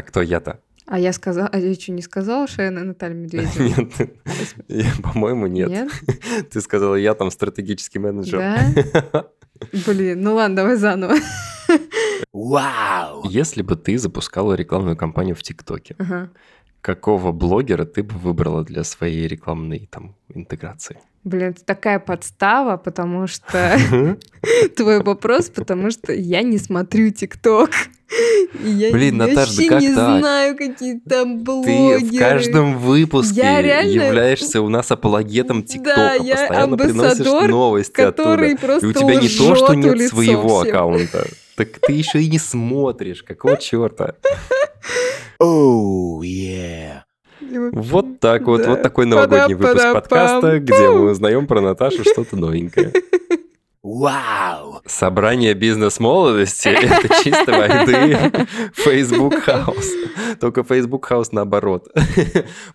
А кто я-то? А я сказала, а я что, не сказала, что я Наталья Медведева? Нет, я, по-моему, нет. Нет? Ты сказала, я там стратегический менеджер. Да? Блин, ну ладно, давай заново. Вау! Если бы ты запускала рекламную кампанию в ТикТоке, Ага. Какого блогера ты бы выбрала для своей рекламной там интеграции? Блин, это такая подстава, потому что твой вопрос, потому что я не смотрю ТикТок. Я Блин, Наташ, да вообще как не так? знаю, какие там Ты блогеры. в каждом выпуске Я реально- являешься у нас апологетом ТикТока, Да, я постоянно приносишь новости который оттуда. просто И у тебя не то, что нет своего всем. аккаунта, так ты еще и не смотришь. Какого черта? Оу, yeah. Вот так вот, Да. вот такой новогодний выпуск подкаста, где мы узнаем про Наташу что-то новенькое. Вау! Собрание бизнес-молодости – это чисто воды Facebook House. Только Facebook House наоборот.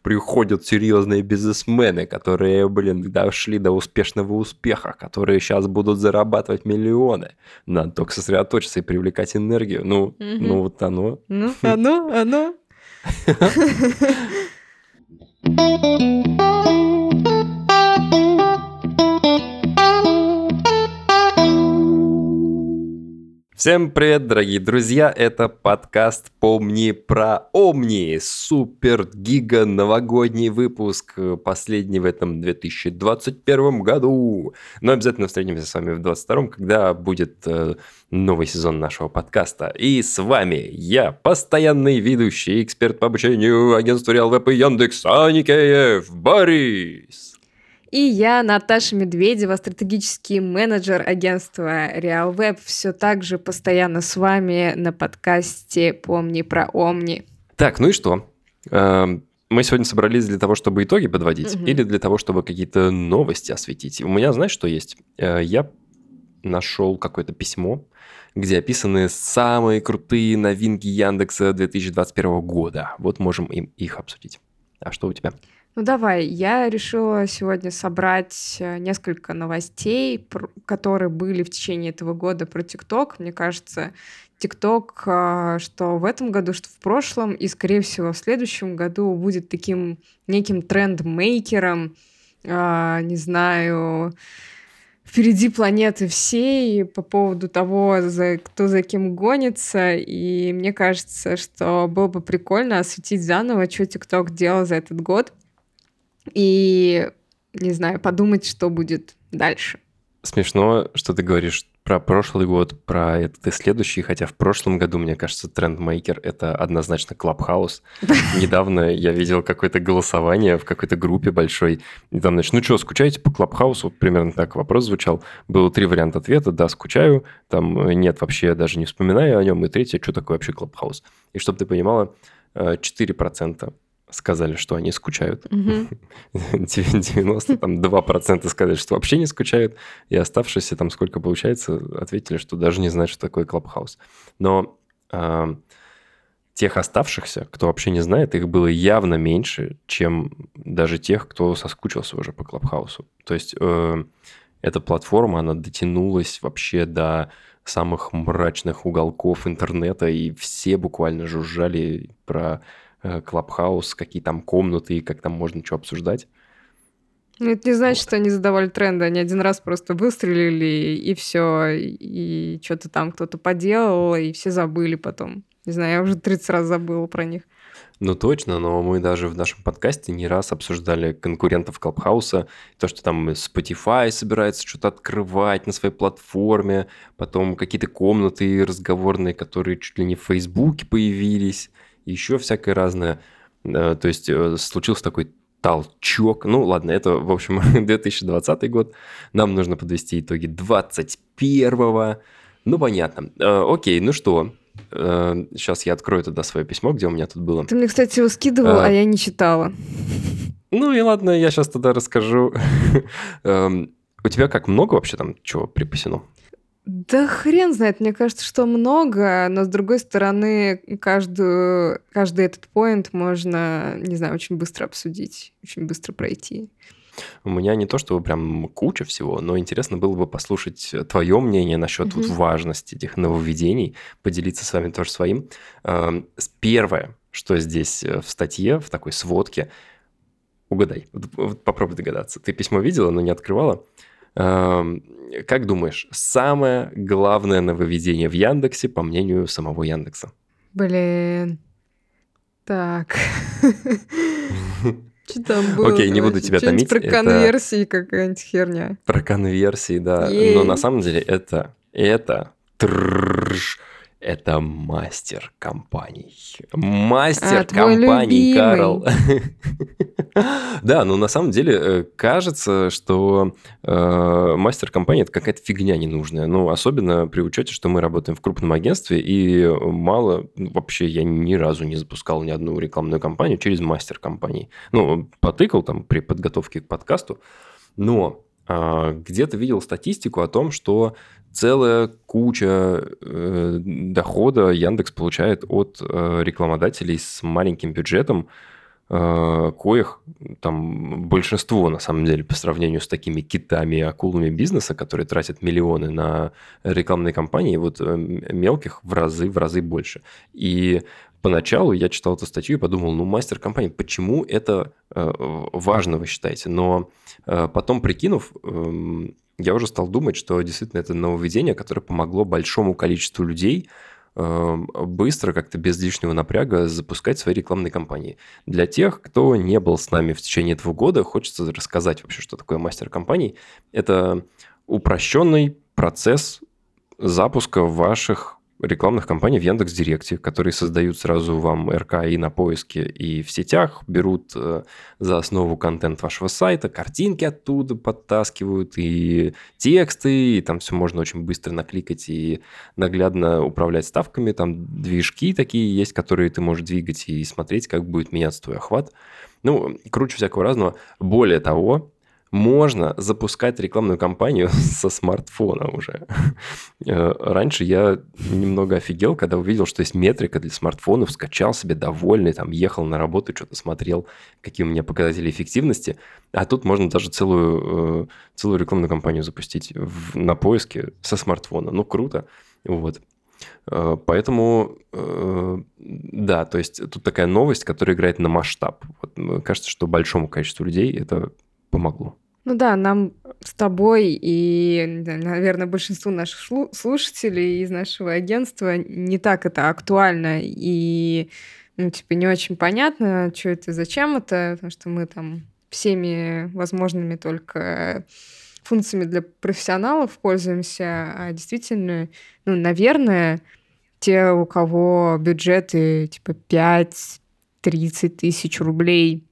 Приходят серьезные бизнесмены, которые, блин, дошли до успешного успеха, которые сейчас будут зарабатывать миллионы. Надо только сосредоточиться и привлекать энергию. Ну, Мгм. ну вот оно. Ну, оно, оно. Всем привет, дорогие друзья! Это подкаст «Помни про Омни». Супер гига новогодний выпуск, э, последний в этом 2021 году. Но обязательно встретимся с вами в 2022, когда будет э, новый сезон нашего подкаста. И с вами я, постоянный ведущий, эксперт по обучению агентства Реал Веб и Яндекс Аникеев Борис. И я, Наташа Медведева, стратегический менеджер агентства RealWeb, все так же постоянно с вами на подкасте «Помни про Омни». Так, ну и что? Эм, Мы сегодня собрались для того, чтобы итоги подводить, Мгм. или для того, чтобы какие-то новости осветить. У меня, знаешь, что есть? Э, Я нашел какое-то письмо, где описаны самые крутые новинки Яндекса 2021 года. Вот можем им их обсудить. А что у тебя? Ну давай, я решила сегодня собрать э, несколько новостей, которые были в течение этого года про ТикТок. Мне кажется, ТикТок, а, что в этом году, что в прошлом, и, скорее всего, в следующем году будет таким неким трендмейкером, а, не знаю, впереди планеты всей по поводу того, за, кто за кем гонится. И мне кажется, что было бы прикольно осветить заново, что ТикТок делал за этот год. И, не знаю, подумать, что будет дальше. Смешно, что ты говоришь про прошлый год, про этот и следующий, хотя в прошлом году, мне кажется, трендмейкер — это однозначно Клабхаус. Недавно я видел какое-то голосование в какой-то группе большой, и там, значит, ну что, скучаете по Клабхаусу? Примерно так вопрос звучал. Было три варианта ответа. Да, скучаю. Там э, нет, вообще даже не вспоминаю о нем. И третье, что такое вообще Клабхаус? И чтобы ты понимала, э, 4% сказали, что они скучают. Мгм. 90, там 2% сказали, что вообще не скучают, и оставшиеся там сколько получается, ответили, что даже не знают, что такое Клабхаус. Но а, тех оставшихся, кто вообще не знает, их было явно меньше, чем даже тех, кто соскучился уже по Клабхаусу. То есть э, эта платформа, она дотянулась вообще до самых мрачных уголков интернета, и все буквально жужжали про э, Клабхаус, какие там комнаты, как там можно что обсуждать. Ну, это не значит, Вот. что они задавали тренды. Они один раз просто выстрелили, и все. И что-то там кто-то поделал, и все забыли потом. Не знаю, я уже 30 раз забыла про них. Ну точно, но мы даже в нашем подкасте не раз обсуждали конкурентов Клабхауса, то, что там Spotify собирается что-то открывать на своей платформе, потом какие-то комнаты разговорные, которые чуть ли не в Фейсбуке появились, еще всякое разное. Э, То есть э, случился такой толчок. Ну ладно, это, в общем, 2020 год. Нам нужно подвести итоги 2021. Ну понятно. Э, Окей, ну что, сейчас я открою тогда свое письмо, где у меня тут было. Ты мне, кстати, его скидывал, А. а я не читала. Ну и ладно, я сейчас тогда расскажу. Эм, У тебя как много вообще там чего припасено? Да хрен знает, мне кажется, что много, но с другой стороны, каждую, каждый этот поинт можно, не знаю, очень быстро обсудить, очень быстро пройти. У меня не то, чтобы прям куча всего, но интересно было бы послушать твое мнение насчет Мгм. вот важности этих нововведений, поделиться с вами тоже своим. Эм, Первое, что здесь э, в статье, в такой сводке, угадай, вот попробуй догадаться. Ты письмо видела, но не открывала. Как думаешь, самое главное нововведение в Яндексе, по мнению самого Яндекса? Блин. Так. Что там было? Окей, не буду тебя томить, Про это- конверсии какая-нибудь херня. Про конверсии, да. Но на самом деле это, это, это мастер компаний. Мастер А, компаний. Карл. Да, но на самом деле э, кажется, что э, мастер компании это какая-то фигня ненужная. Ну, особенно при учете, что мы работаем в крупном агентстве, и мало, ну, вообще я ни разу не запускал ни одну рекламную кампанию через мастер компании. Ну, потыкал там при подготовке к подкасту, но где-то видел статистику о том, что целая куча э, дохода Яндекс получает от э, рекламодателей с маленьким бюджетом, э, коих там большинство, на самом деле, по сравнению с такими китами и акулами бизнеса, которые тратят миллионы на рекламные кампании, вот э, мелких в разы, в разы больше. И поначалу я читал эту статью и подумал, ну, мастер компании, почему это э, важно, вы считаете? Но э, потом, прикинув, эм, я уже стал думать, что действительно это нововведение, которое помогло большому количеству людей эм, быстро, как-то без лишнего напряга запускать свои рекламные кампании. Для тех, кто не был с нами в течение этого года, хочется рассказать вообще, что такое мастер компаний. Это упрощенный процесс запуска ваших рекламных кампаний в Яндекс Директе, которые создают сразу вам РК и на поиске, и в сетях, берут э, за основу контент вашего сайта, картинки оттуда подтаскивают, и тексты, и там все можно очень быстро накликать и наглядно управлять ставками. Там движки такие есть, которые ты можешь двигать и смотреть, как будет меняться твой охват. Ну, круче всякого разного. Более того, можно запускать рекламную кампанию со смартфона уже. Э, Раньше я немного офигел, когда увидел, что есть метрика для смартфонов, скачал себе довольный, там ехал на работу, что-то смотрел, какие у меня показатели эффективности. А тут можно даже целую, э, целую рекламную кампанию запустить на поиске со смартфона. Ну, круто. Вот. Э, Поэтому, да, то есть тут такая новость, которая играет на масштаб. Вот, кажется, что большому количеству людей это помогло. Ну да, нам с тобой и, наверное, большинству наших слушателей из нашего агентства не так это актуально и, ну, типа, не очень понятно, что это, зачем это, потому что мы там всеми возможными только функциями для профессионалов пользуемся, а действительно, ну, наверное, те, у кого бюджеты типа 5-30 тысяч рублей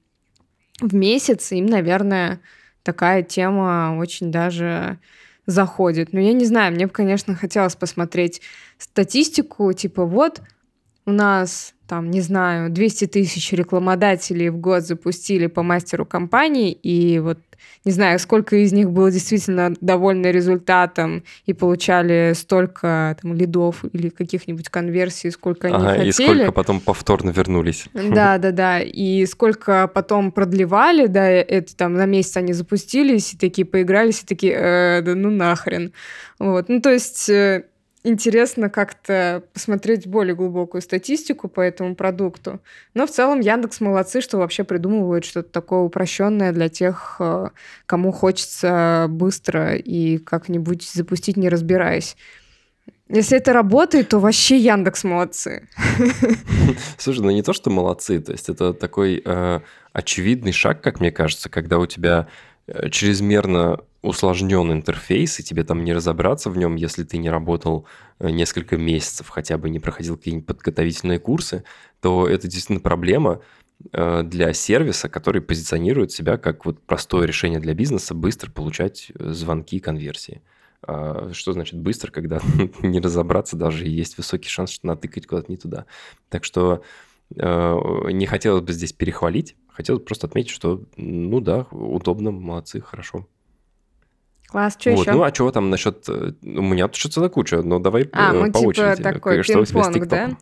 в месяц, им, наверное, такая тема очень даже заходит. Но я не знаю, мне бы, конечно, хотелось посмотреть статистику, типа вот у нас там, не знаю, 200 тысяч рекламодателей в год запустили по мастеру компании, и вот не знаю, сколько из них было действительно довольны результатом и получали столько там лидов или каких-нибудь конверсий, сколько они Ага, хотели. и сколько потом повторно вернулись. Да, да, да. И сколько потом продлевали, да, это там на месяц они запустились, и такие поигрались, и такие, «Э, да ну нахрен. Вот. Ну, то есть э, интересно как-то посмотреть более глубокую статистику по этому продукту. Но в целом Яндекс молодцы, что вообще придумывают что-то такое упрощенное для тех, э, кому хочется быстро и как-нибудь запустить, не разбираясь. Если это работает, то вообще Яндекс молодцы. Слушай, ну не то, что молодцы, то есть это такой э, очевидный шаг, как мне кажется, когда у тебя чрезмерно усложнен интерфейс, и тебе там не разобраться в нем, если ты не работал э, несколько месяцев, хотя бы не проходил какие-нибудь подготовительные курсы, то это действительно проблема э, для сервиса, который позиционирует себя как вот простое решение для бизнеса быстро получать э, звонки и конверсии. А Что значит быстро, когда не разобраться даже и есть высокий шанс, что натыкать куда-то не туда. Так что э, не хотелось бы здесь перехвалить, хотелось просто отметить, что, ну да, удобно, молодцы, хорошо. Класс, что вот, еще? ну а чего там насчет... э, У меня тут еще целая куча, но давай А, э, мы по типа очереди. такой Что у тебя с пинг-понг, да?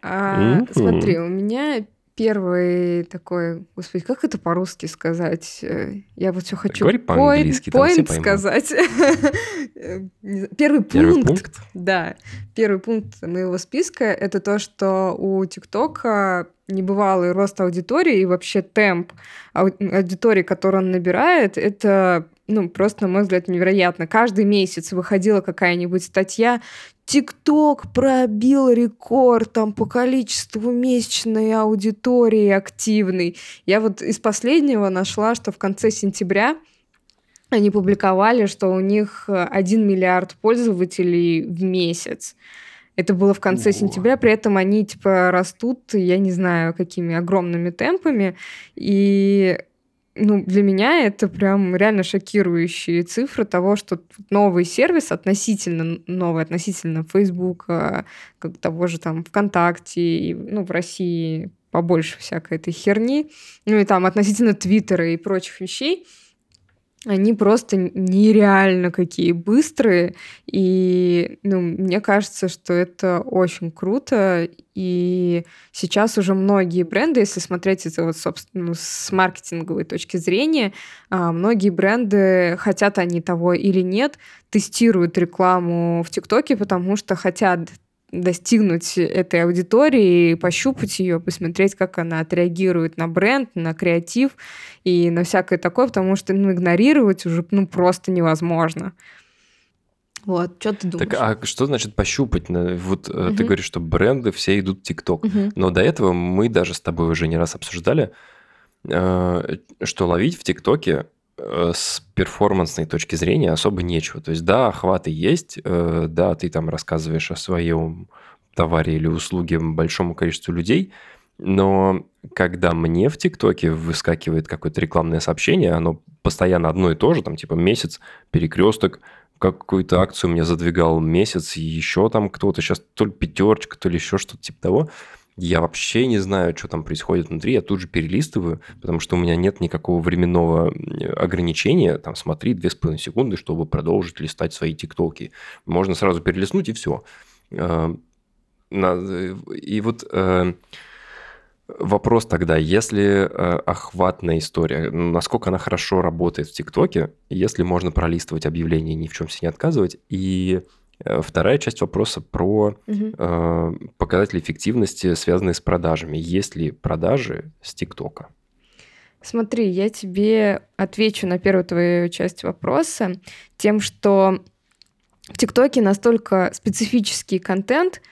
А. Смотри, у меня первый такой, господи, как это по-русски сказать? Э, я вот все хочу Говори по-английски, point поймут. сказать. Первый Первый пункт, пункт? да, первый пункт моего списка это то, что у ТикТока небывалый рост аудитории и вообще темп ау- аудитории, которую он набирает, это ну, просто, на мой взгляд, невероятно. Каждый месяц выходила какая-нибудь статья, ТикТок пробил рекорд там по количеству месячной аудитории активной. Я вот из последнего нашла, что в конце сентября они публиковали, что у них э, 1 миллиард пользователей в месяц. Это было в конце О. сентября, при этом они типа растут, я не знаю, какими огромными темпами. И ну, для меня это прям реально шокирующие цифры того, что новый сервис относительно новый, относительно Фейсбука, как того же там ВКонтакте, ну, в России побольше всякой этой херни, ну и там относительно Твиттера и прочих вещей, они просто нереально какие быстрые, и ну, мне кажется, что это очень круто, и сейчас уже многие бренды, если смотреть это вот, собственно, ну, с маркетинговой точки зрения, а, многие бренды, хотят они того или нет, тестируют рекламу в ТикТоке, потому что хотят достигнуть этой аудитории, пощупать ее, посмотреть, как она отреагирует на бренд, на креатив и на всякое такое, потому что ну, игнорировать уже ну, просто невозможно. Вот, что ты думаешь? Так, а что значит пощупать? Вот э, ты говоришь, что бренды все идут в ТикТок. Мгм. Но до этого мы даже с тобой уже не раз обсуждали, э, что ловить в ТикТоке с перформансной точки зрения особо нечего. То есть, да, охваты есть, э, да, ты там рассказываешь о своем товаре или услуге большому количеству людей, но когда мне в ТикТоке выскакивает какое-то рекламное сообщение, оно постоянно одно и то же, там типа месяц, перекресток, какую-то акцию мне задвигал месяц, и еще там кто-то, сейчас то ли пятерочка, то ли еще что-то типа того. Я вообще не знаю, что там происходит внутри, я тут же перелистываю, потому что у меня нет никакого временного э, ограничения, там смотри 2,5 секунды, чтобы продолжить листать свои тиктоки. Можно сразу перелистнуть и все. И вот э, вопрос тогда, если э, охватная история, насколько она хорошо работает в ТикТоке, если можно пролистывать объявления, ни в чем себе не отказывать, и э, вторая часть вопроса про Мгм. э, показатели эффективности, связанные с продажами. Есть ли продажи с ТикТока? Смотри, я тебе отвечу на первую твою часть вопроса тем, что в ТикТоке настолько специфический контент,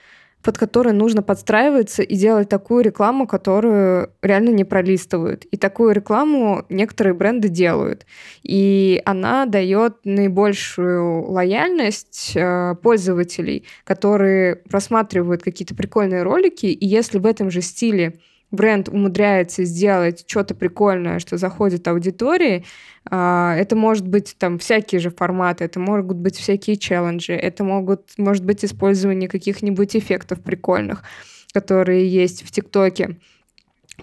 под который нужно подстраиваться и делать такую рекламу, которую реально не пролистывают. И такую рекламу некоторые бренды делают. И она дает наибольшую лояльность э, пользователей, которые просматривают какие-то прикольные ролики, и если в этом же стиле бренд умудряется сделать что-то прикольное, что заходит аудитории, а, это может быть там всякие же форматы, это могут быть всякие челленджи, это могут, может быть использование каких-нибудь эффектов прикольных, которые есть в ТикТоке.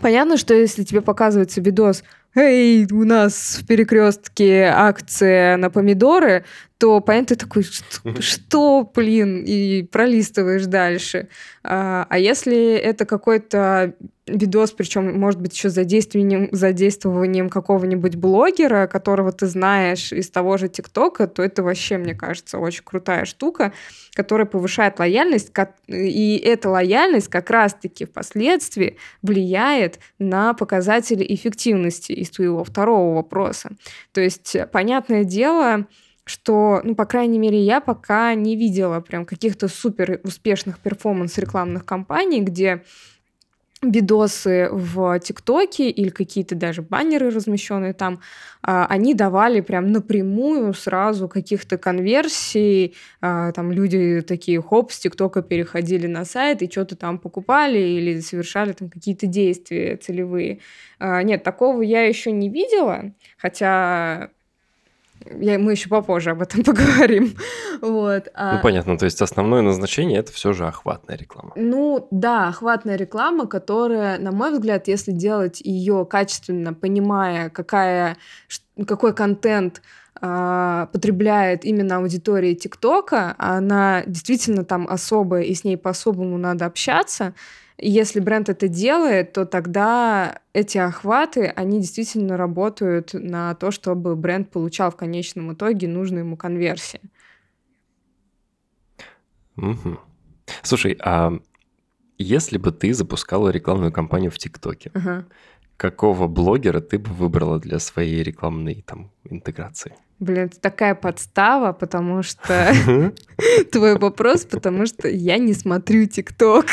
Понятно, что если тебе показывается видос «Эй, у нас в перекрестке акция на помидоры», то понятно, ты такой, что, что, блин, и пролистываешь дальше. А, а если это какой-то видос, причем, может быть, еще задействованием, задействованием какого-нибудь блогера, которого ты знаешь из того же ТикТока, то это вообще, мне кажется, очень крутая штука, которая повышает лояльность, и эта лояльность как раз-таки впоследствии влияет на показатели эффективности из твоего второго вопроса. То есть, понятное дело, что, ну, по крайней мере, я пока не видела прям каких-то супер успешных перформанс-рекламных кампаний, где видосы в ТикТоке или какие-то даже баннеры, размещенные там, а, они давали прям напрямую сразу каких-то конверсий. а, Там люди такие, хоп, с ТикТока переходили на сайт и что-то там покупали или совершали там какие-то действия целевые. А, Нет, такого я еще не видела, хотя я, мы еще попозже об этом поговорим. Вот. Ну, а- понятно, то есть основное назначение – это все же охватная реклама. ну да, охватная реклама, которая, на мой взгляд, если делать ее качественно, понимая, какая, какой контент а, потребляет именно аудитория ТикТока, она действительно там особая, и с ней по-особому надо общаться, если бренд это делает, то тогда эти охваты, они действительно работают на то, чтобы бренд получал в конечном итоге нужную ему конверсии. Мгм. Слушай, а если бы ты запускала рекламную кампанию в ТикТоке, Ага. Какого блогера ты бы выбрала для своей рекламной там интеграции? Блин, это такая подстава, потому что твой вопрос, потому что я не смотрю ТикТок.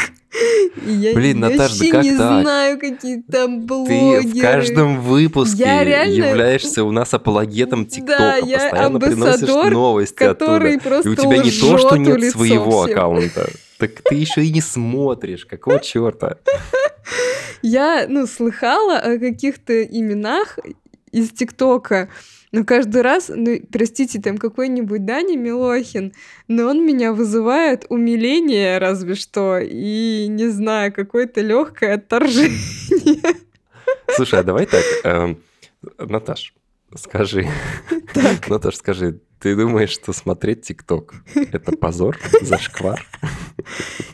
Я Блин, Наташ, да вообще как не так? знаю, какие там Ты блогеры. в каждом выпуске Я реально- являешься у нас апологетом ТикТока, Да, постоянно приносишь новости который оттуда. просто И у тебя не то, что нет своего всем. аккаунта, так ты еще и не смотришь. Какого черта? Я, ну, слыхала о каких-то именах из ТикТока, но каждый раз, ну, простите, там какой-нибудь Даня Милохин, но он меня вызывает умиление разве что, и, не знаю, какое-то легкое отторжение. Слушай, а давай так, эм, Наташ, скажи, Наташ, скажи, ты думаешь, что смотреть ТикТок – это позор, зашквар?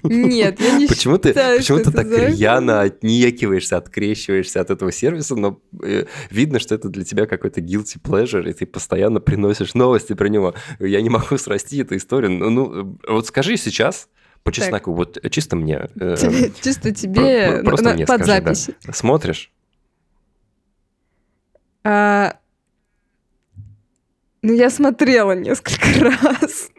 Нет, я не Почему ты, считаю, почему что ты так зашквар. рьяно отнекиваешься, открещиваешься от этого сервиса, но э, видно, что это для тебя какой-то guilty pleasure, и ты постоянно приносишь новости про него. Я не могу срасти эту историю. Ну, ну, э, вот скажи сейчас, по чесноку, вот чисто мне, э, Чисто тебе про- просто на- мне под скажи, да. запись. смотришь? А, Ну, я смотрела несколько раз.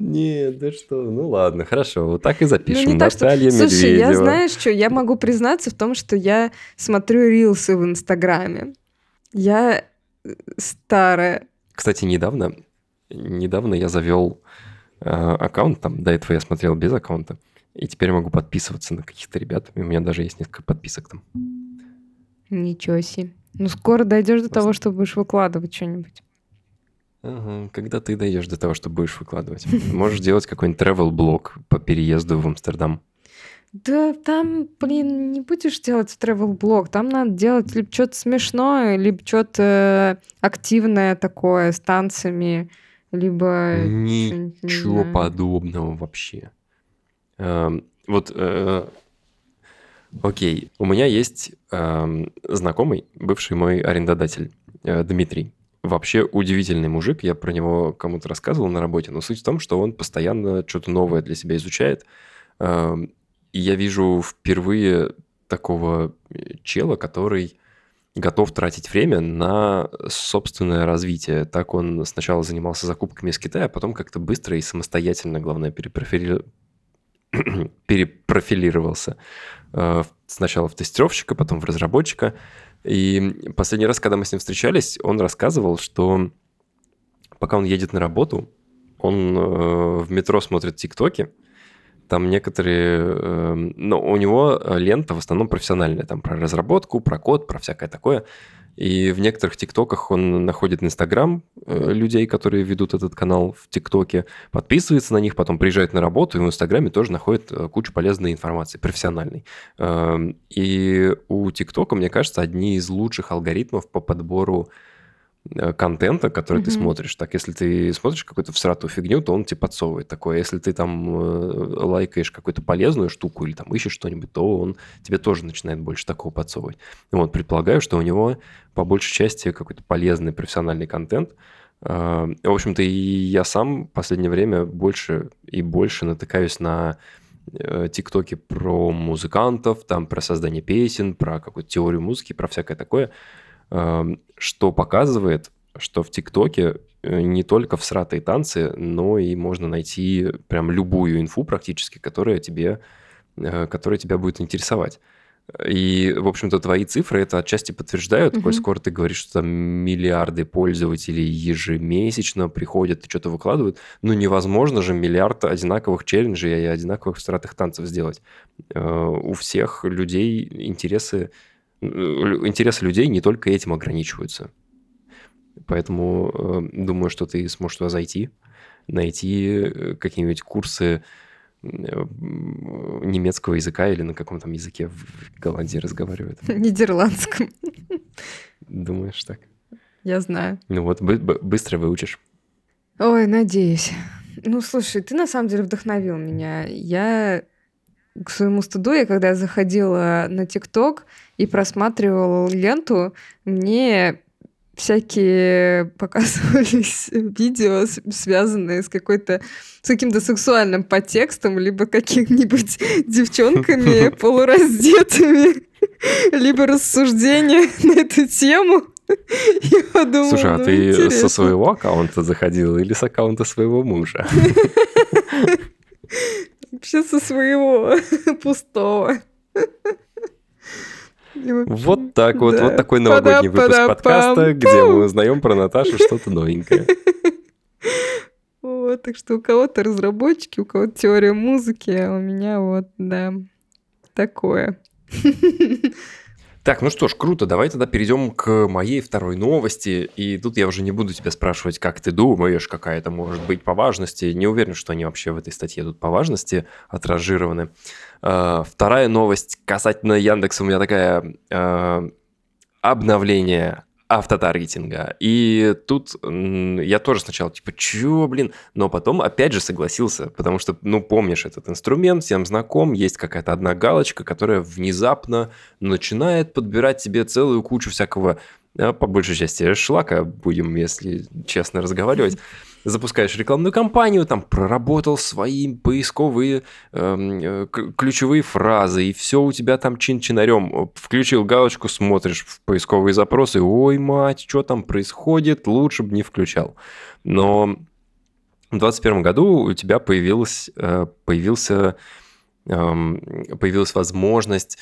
Нет, да что, ну ладно, хорошо, вот так и запишем. Ну, Наталья Слушай, я Медведева. знаешь что, я могу признаться в том, что я смотрю рилсы в Инстаграме. Я э, старая. Кстати, недавно, недавно я завел э, аккаунт, там до этого я смотрел без аккаунта, и теперь могу подписываться на каких-то ребят, у меня даже есть несколько подписок там. Ничего себе. Ну, скоро дойдешь до Просто- того, что будешь выкладывать что-нибудь. Ага, когда ты дойдешь до того, что будешь выкладывать? Можешь делать какой-нибудь travel блог по переезду в Амстердам. Да там, блин, не будешь делать travel-блог. Там надо делать либо что-то смешное, либо что-то активное такое с танцами, либо... Ничего подобного вообще. Эм, Вот, э, окей, у меня есть эм, знакомый, бывший мой арендодатель, э, Дмитрий. Вообще удивительный мужик, я про него кому-то рассказывал на работе, но суть в том, что он постоянно что-то новое для себя изучает. Эм, И я вижу впервые такого э, чела, который готов тратить время на собственное развитие. Так он сначала занимался закупками из Китая, а потом как-то быстро и самостоятельно, главное, перепрофили- перепрофилировался. Э, Сначала в тестировщика, потом в разработчика. И последний раз, когда мы с ним встречались, он рассказывал, что пока он едет на работу, он э, в метро смотрит ТикТоки, там некоторые... э, ну, у него э, лента в основном профессиональная, там про разработку, про код, про всякое такое. И в некоторых ТикТоках он находит Инстаграм э, людей, которые ведут этот канал в ТикТоке, подписывается на них, потом приезжает на работу и в Инстаграме тоже находит э, кучу полезной информации, профессиональной. Эм, И у ТикТока, мне кажется, одни из лучших алгоритмов по подбору контента, который ты Мгм. смотришь. Так, если ты смотришь какую-то всратую фигню, то он тебе подсовывает такое. Если ты там э, лайкаешь какую-то полезную штуку или там ищешь что-нибудь, то он тебе тоже начинает больше такого подсовывать. Вот, предполагаю, что у него по большей части какой-то полезный профессиональный контент. Э, В общем-то, и я сам в последнее время больше и больше натыкаюсь на э, тиктоки про музыкантов, там про создание песен, про какую-то теорию музыки, про всякое такое, что показывает, что в ТикТоке э, не только всратые танцы, но и можно найти прям любую инфу практически, которая тебе, э, которая тебя будет интересовать. И, в общем-то, твои цифры это отчасти подтверждают, коль скоро ты говоришь, что там миллиарды пользователей ежемесячно приходят и что-то выкладывают, ну невозможно же миллиард одинаковых челленджей и одинаковых всратых танцев сделать. Э, У всех людей интересы, интересы людей не только этим ограничиваются. Поэтому э, думаю, что ты сможешь туда зайти, найти э, какие-нибудь курсы э, немецкого языка или на каком там языке в Голландии разговаривают. Нидерландском. Думаешь так? Я знаю. Ну вот, бы- бы- быстро выучишь. Ой, надеюсь. Ну, слушай, ты на самом деле вдохновил меня. Я к своему стыду, я когда заходила на ТикТок и просматривала ленту, мне всякие показывались видео, связанные с какой-то с каким-то сексуальным подтекстом, либо какими-нибудь девчонками полураздетыми, либо рассуждения на эту тему. Я думаю, Слушай, а ну, ты интересно. со своего аккаунта заходила или с аккаунта своего мужа? Вообще со своего пустого. Вот так вот, вот такой новогодний выпуск подкаста, где мы узнаем про Наташу что-то новенькое. Вот, так что у кого-то разработчики, у кого-то теория музыки, а у меня вот, да, такое. Так, ну что ж, круто. Давай тогда перейдем к моей второй новости. И тут я уже не буду тебя спрашивать, как ты думаешь, какая это может быть по важности. Не уверен, что они вообще в этой статье тут по важности отражированы. Uh, вторая новость касательно Яндекса у меня такая. Uh, обновление автотаргетинга. И тут я тоже сначала типа, чё, блин? Но потом опять же согласился, потому что, ну, помнишь этот инструмент, всем знаком, есть какая-то одна галочка, которая внезапно начинает подбирать себе целую кучу всякого, а, по большей части, шлака, будем, если честно разговаривать запускаешь рекламную кампанию, там проработал свои поисковые эм, э, ключевые фразы, и все у тебя там чин-чинарем. Включил галочку, смотришь в поисковые запросы, ой, мать, что там происходит, лучше бы не включал. Но в 2021 году у тебя появилась, э, появился, эм, появилась возможность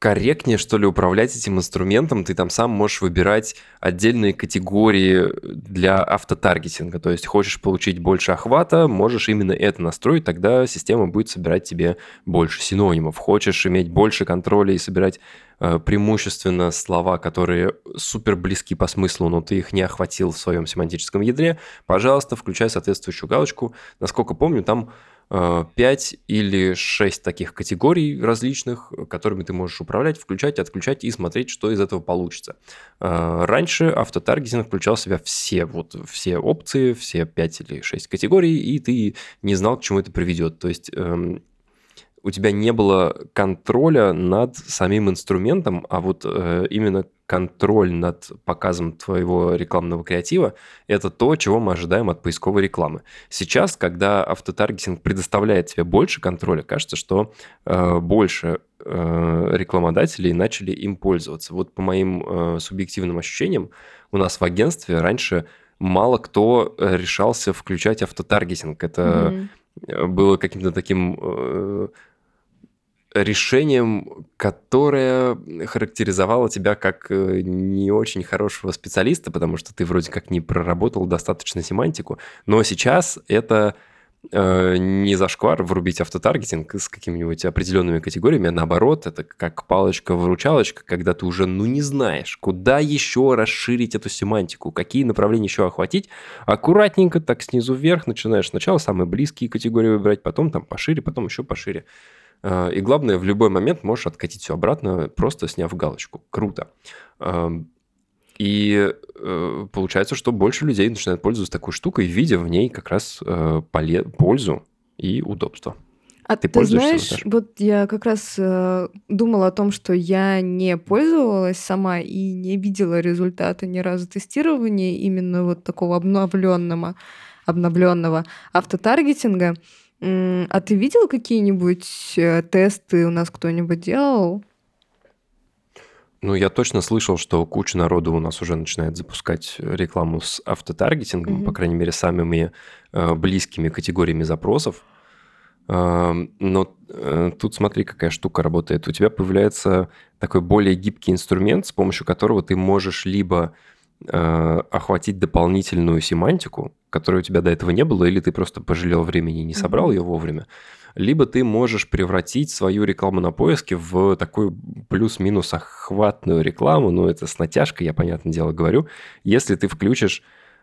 корректнее, что ли, управлять этим инструментом. Ты там сам можешь выбирать отдельные категории для автотаргетинга. То есть хочешь получить больше охвата, можешь именно это настроить, тогда система будет собирать тебе больше синонимов. Хочешь иметь больше контроля и собирать э, преимущественно слова, которые супер близки по смыслу, но ты их не охватил в своем семантическом ядре, пожалуйста, включай соответствующую галочку. Насколько помню, там 5 или 6 таких категорий различных, которыми ты можешь управлять, включать, отключать и смотреть, что из этого получится. А, раньше автотаргетинг включал в себя все, вот, все опции, все 5 или 6 категорий, и ты не знал, к чему это приведет. То есть эм, у тебя не было контроля над самим инструментом, а вот э, именно контроль над показом твоего рекламного креатива – это то, чего мы ожидаем от поисковой рекламы. Сейчас, когда автотаргетинг предоставляет тебе больше контроля, кажется, что э, больше э, рекламодателей начали им пользоваться. Вот по моим э, субъективным ощущениям, у нас в агентстве раньше мало кто решался включать автотаргетинг. Это mm-hmm. было каким-то таким э, решением, которое характеризовало тебя как э, не очень хорошего специалиста, потому что ты вроде как не проработал достаточно семантику. Но сейчас это э, не зашквар врубить автотаргетинг с какими-нибудь определенными категориями, а наоборот, это как палочка-выручалочка, когда ты уже, ну, не знаешь, куда еще расширить эту семантику, какие направления еще охватить, аккуратненько так снизу вверх начинаешь сначала самые близкие категории выбирать, потом там пошире, потом еще пошире. Э, и главное, в любой момент можешь откатить все обратно, просто сняв галочку. Круто. Эм, и э, получается, что больше людей начинают пользоваться такой штукой, видя в ней как раз э, пользу и удобство. А ты, ты знаешь, Наташа? вот я как раз э, думала о том, что я не пользовалась сама и не видела результата ни разу тестирования именно вот такого обновленного, обновленного автотаргетинга. А ты видел какие-нибудь э, тесты у нас кто-нибудь делал? Ну, я точно слышал, что куча народу у нас уже начинает запускать рекламу с автотаргетингом, mm-hmm. по крайней мере, самыми э, близкими категориями запросов. Э, но э, тут смотри, какая штука работает. У тебя появляется такой более гибкий инструмент, с помощью которого ты можешь либо Э, охватить дополнительную семантику, которой у тебя до этого не было, или ты просто пожалел времени и не собрал ее вовремя, либо ты можешь превратить свою рекламу на поиске в такую плюс-минус охватную рекламу, ну это с натяжкой, я, понятное дело, говорю, если ты включишь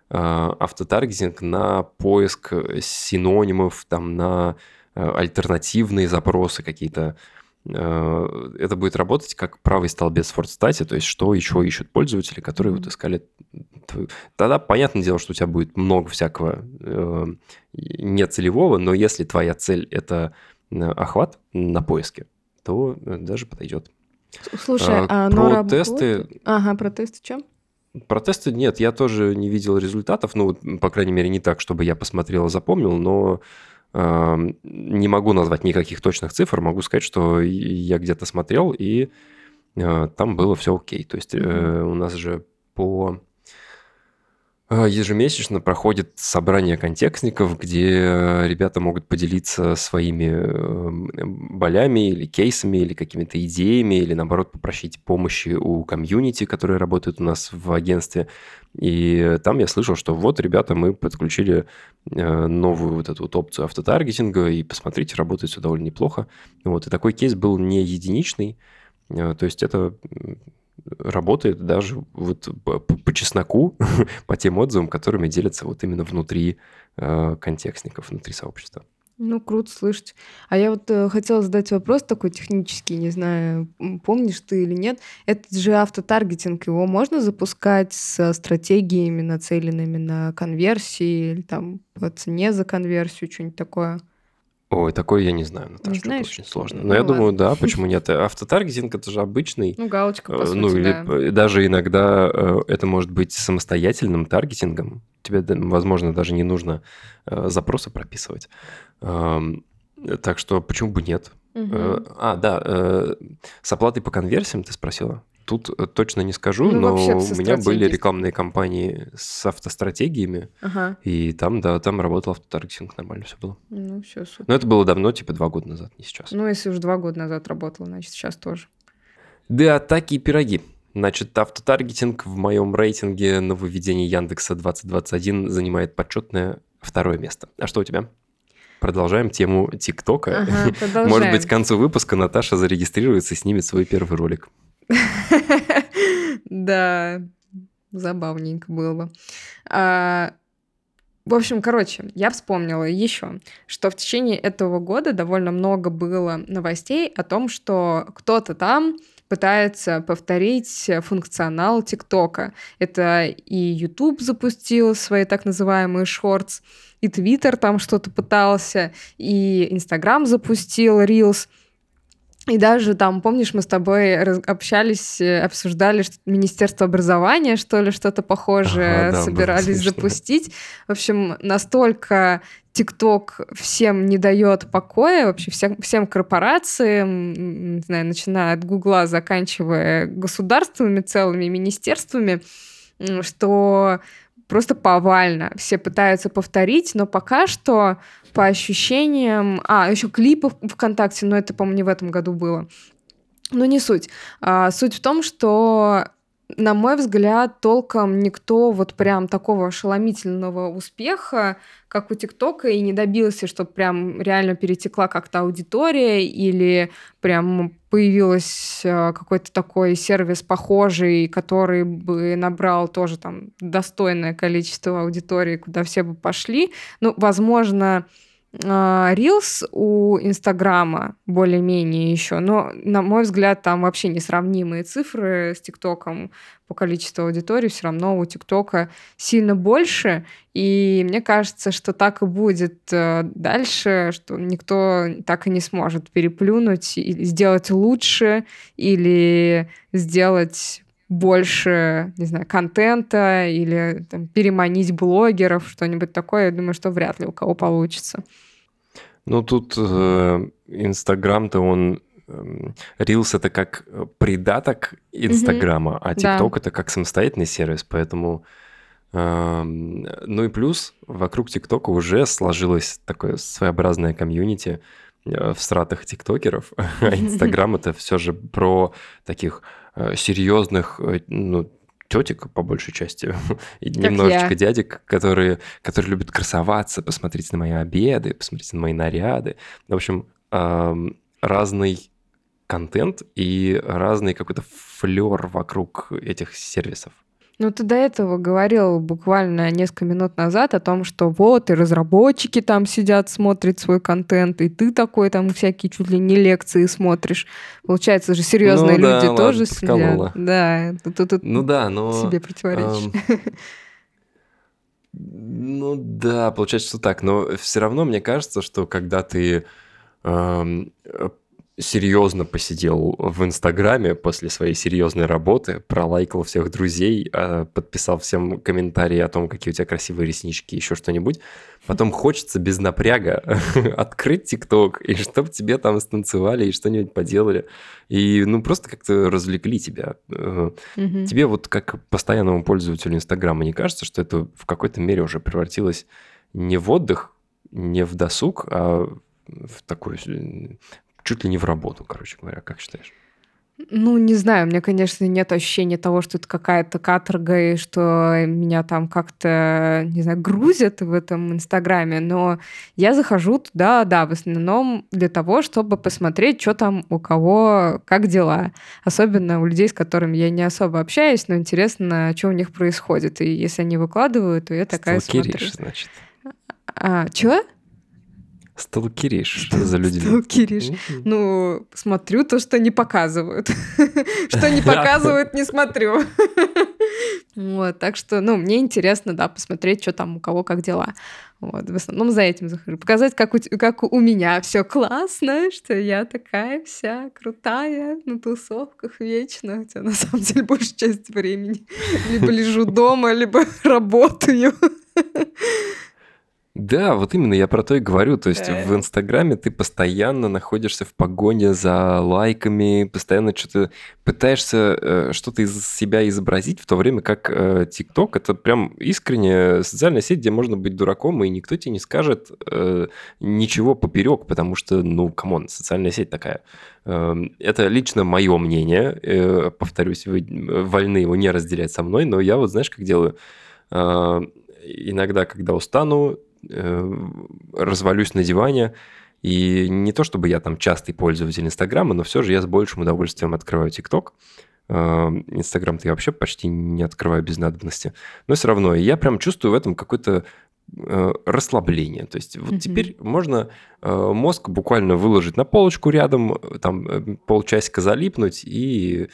э, автотаргетинг на поиск синонимов, там, на э, альтернативные запросы какие-то, Э, это будет работать как правый столбец в WordStat, то есть что еще ищут пользователи, которые вот искали. Тогда понятное дело, что у тебя будет много всякого э, нецелевого, но если твоя цель – это э, охват на поиске, то э, даже подойдет. Слушай, А, а, про работает? тесты- Ага, про тесты чем? Про тесты нет, я тоже не видел результатов, ну, по крайней мере, не так, чтобы я посмотрел и запомнил, но не могу назвать никаких точных цифр, могу сказать, что я где-то смотрел, и э, там было все окей. То есть э, у нас же по ежемесячно проходит собрание контекстников, где э, ребята могут поделиться своими э, болями или кейсами, или какими-то идеями, или наоборот попросить помощи у комьюнити, которые работают у нас в агентстве. И там я слышал, что вот, ребята, мы подключили э, новую вот эту вот опцию автотаргетинга, и посмотрите, работает все довольно неплохо. Вот, и такой кейс был не единичный, то есть это работает даже вот по, по- чесноку, по тем отзывам, которыми делятся вот именно внутри э, контекстников, внутри сообщества. Ну, круто слышать. А я вот э, хотела задать вопрос такой технический, не знаю, помнишь ты или нет. Этот же автотаргетинг, его можно запускать со стратегиями, нацеленными на конверсии, или там по цене за конверсию, что-нибудь такое? Ой, такое я не знаю, Наташа, это знаешь? очень сложно. Ну Но я ладно. думаю, да, почему нет? Автотаргетинг это же обычный, Ну, галочка, по э, сути, ну или да. даже иногда э, это может быть самостоятельным таргетингом. Тебе, возможно, даже не нужно э, запросы прописывать. Так что почему бы нет? Э, А, да, с оплатой по конверсиям ты спросила? Тут э, точно не скажу, Ну, но у меня были рекламные кампании с автостратегиями, Ага. и там, да, там работал автотаргетинг, нормально все было. Ну, все, супер. Но это было давно, типа два года назад, не сейчас. Ну, если уж два года назад работала, значит, сейчас тоже. Да, атаки и пироги. Значит, автотаргетинг в моем рейтинге нововведений Яндекса 2021 занимает почетное второе место. А что у тебя? Продолжаем тему ТикТока. Ага, Может быть, к концу выпуска Наташа зарегистрируется и снимет свой первый ролик. Да, забавненько было бы. А, В общем, короче, я вспомнила еще, что в течение этого года довольно много было новостей о том, что кто-то там пытается повторить функционал ТикТока. Это и YouTube запустил свои так называемые шортс, и Твиттер там что-то пытался, и Инстаграм запустил Reels. И даже там, помнишь, мы с тобой общались, э, обсуждали, что Министерство образования, что ли, что-то похожее Ага, да, собирались запустить. В общем, настолько ТикТок всем не дает покоя, вообще всем, всем корпорациям, не знаю, начиная от Гугла, заканчивая государствами целыми, министерствами, что просто повально. Все пытаются повторить, но пока что по ощущениям... А, еще клипы в- ВКонтакте, но это, по-моему, не в этом году было. Но не суть. А, суть в том, что, на мой взгляд, толком никто вот прям такого ошеломительного успеха, как у ТикТока, и не добился, чтобы прям реально перетекла как-то аудитория или прям появилась э, какой-то такой сервис похожий, который бы набрал тоже там достойное количество аудитории, куда все бы пошли. Ну, возможно, а, Reels у Инстаграма более-менее еще, но, на мой взгляд, там вообще несравнимые цифры с ТикТоком по количеству аудитории. Все равно у ТикТока сильно больше, и мне кажется, что так и будет э, дальше, что никто так и не сможет переплюнуть и сделать лучше или сделать больше, не знаю, контента или там, переманить блогеров, что-нибудь такое, я думаю, что вряд ли у кого получится. Ну, тут э, Инстаграм-то он... эм, Reels это как придаток Инстаграма, а Да. ТикТок это как самостоятельный сервис, поэтому... эм, Ну и плюс, вокруг ТикТока уже сложилось такое своеобразное комьюнити э, в стратах тиктокеров, а Инстаграм это все же про таких э, серьезных, ну, тетик, по большей части, и Как немножечко я. дядек, которые, которые любят красоваться, посмотрите на мои обеды, посмотрите на мои наряды. В общем, разный контент и разный какой-то флер вокруг этих сервисов. Ну, ты до этого говорил буквально несколько минут назад о том, что вот и разработчики там сидят, смотрят свой контент, и ты такой там всякие чуть ли не лекции смотришь. Получается же, серьезные Ну да, люди ладно, тоже подколола. сидят. Да, тут, тут Ну да, но... себе противоречишь. Ну да, получается, что так. Но все равно мне кажется, что когда ты эм, серьезно посидел в Инстаграме после своей серьезной работы, пролайкал всех друзей, э, подписал всем комментарии о том, какие у тебя красивые реснички, еще что-нибудь. Потом хочется без напряга открыть ТикТок, и чтобы тебе там станцевали и что-нибудь поделали. И ну просто как-то развлекли тебя. Э, тебе вот как постоянному пользователю Инстаграма не кажется, что это в какой-то мере уже превратилось не в отдых, не в досуг, а в такой чуть ли не в работу, короче говоря. Как считаешь? Ну, не знаю, у меня, конечно, нет ощущения того, что это какая-то каторга, и что меня там как-то, не знаю, грузят в этом Инстаграме, но я захожу туда, да, в основном для того, чтобы посмотреть, что там у кого, как дела. Особенно у людей, с которыми я не особо общаюсь, но интересно, что у них происходит. И если они выкладывают, то я такая Сталкеришь, смотрю. значит. А, чего? Сталкеришь, что за люди? Сталкеришь. Ну, смотрю то, что не показывают. Что не показывают, не смотрю. Вот, так что, ну, мне интересно, да, посмотреть, что там у кого, как дела. Вот, в основном за этим захожу. Показать, как у, как у меня все классно, что я такая вся крутая на тусовках вечно. Хотя на самом деле большая часть времени либо лежу дома, либо работаю. Да, вот именно я про то и говорю. То есть в Инстаграме ты постоянно находишься в погоне за лайками, постоянно что-то пытаешься э, что-то из себя изобразить, в то время как э, ТикТок это прям искренняя социальная сеть, где можно быть дураком, и никто тебе не скажет э, ничего поперек, потому что, ну, come on, социальная сеть такая. Э, это лично мое мнение, повторюсь, вы вольны его не разделять со мной, но я вот знаешь, как делаю? Иногда, когда устану, развалюсь на диване, и не то чтобы я там частый пользователь Инстаграма, но все же я с большим удовольствием открываю ТикТок. Э, Инстаграм-то я вообще почти не открываю без надобности. Но все равно я прям чувствую в этом какое-то э, расслабление. То есть вот mm-hmm. теперь можно мозг буквально выложить на полочку рядом, там полчасика залипнуть и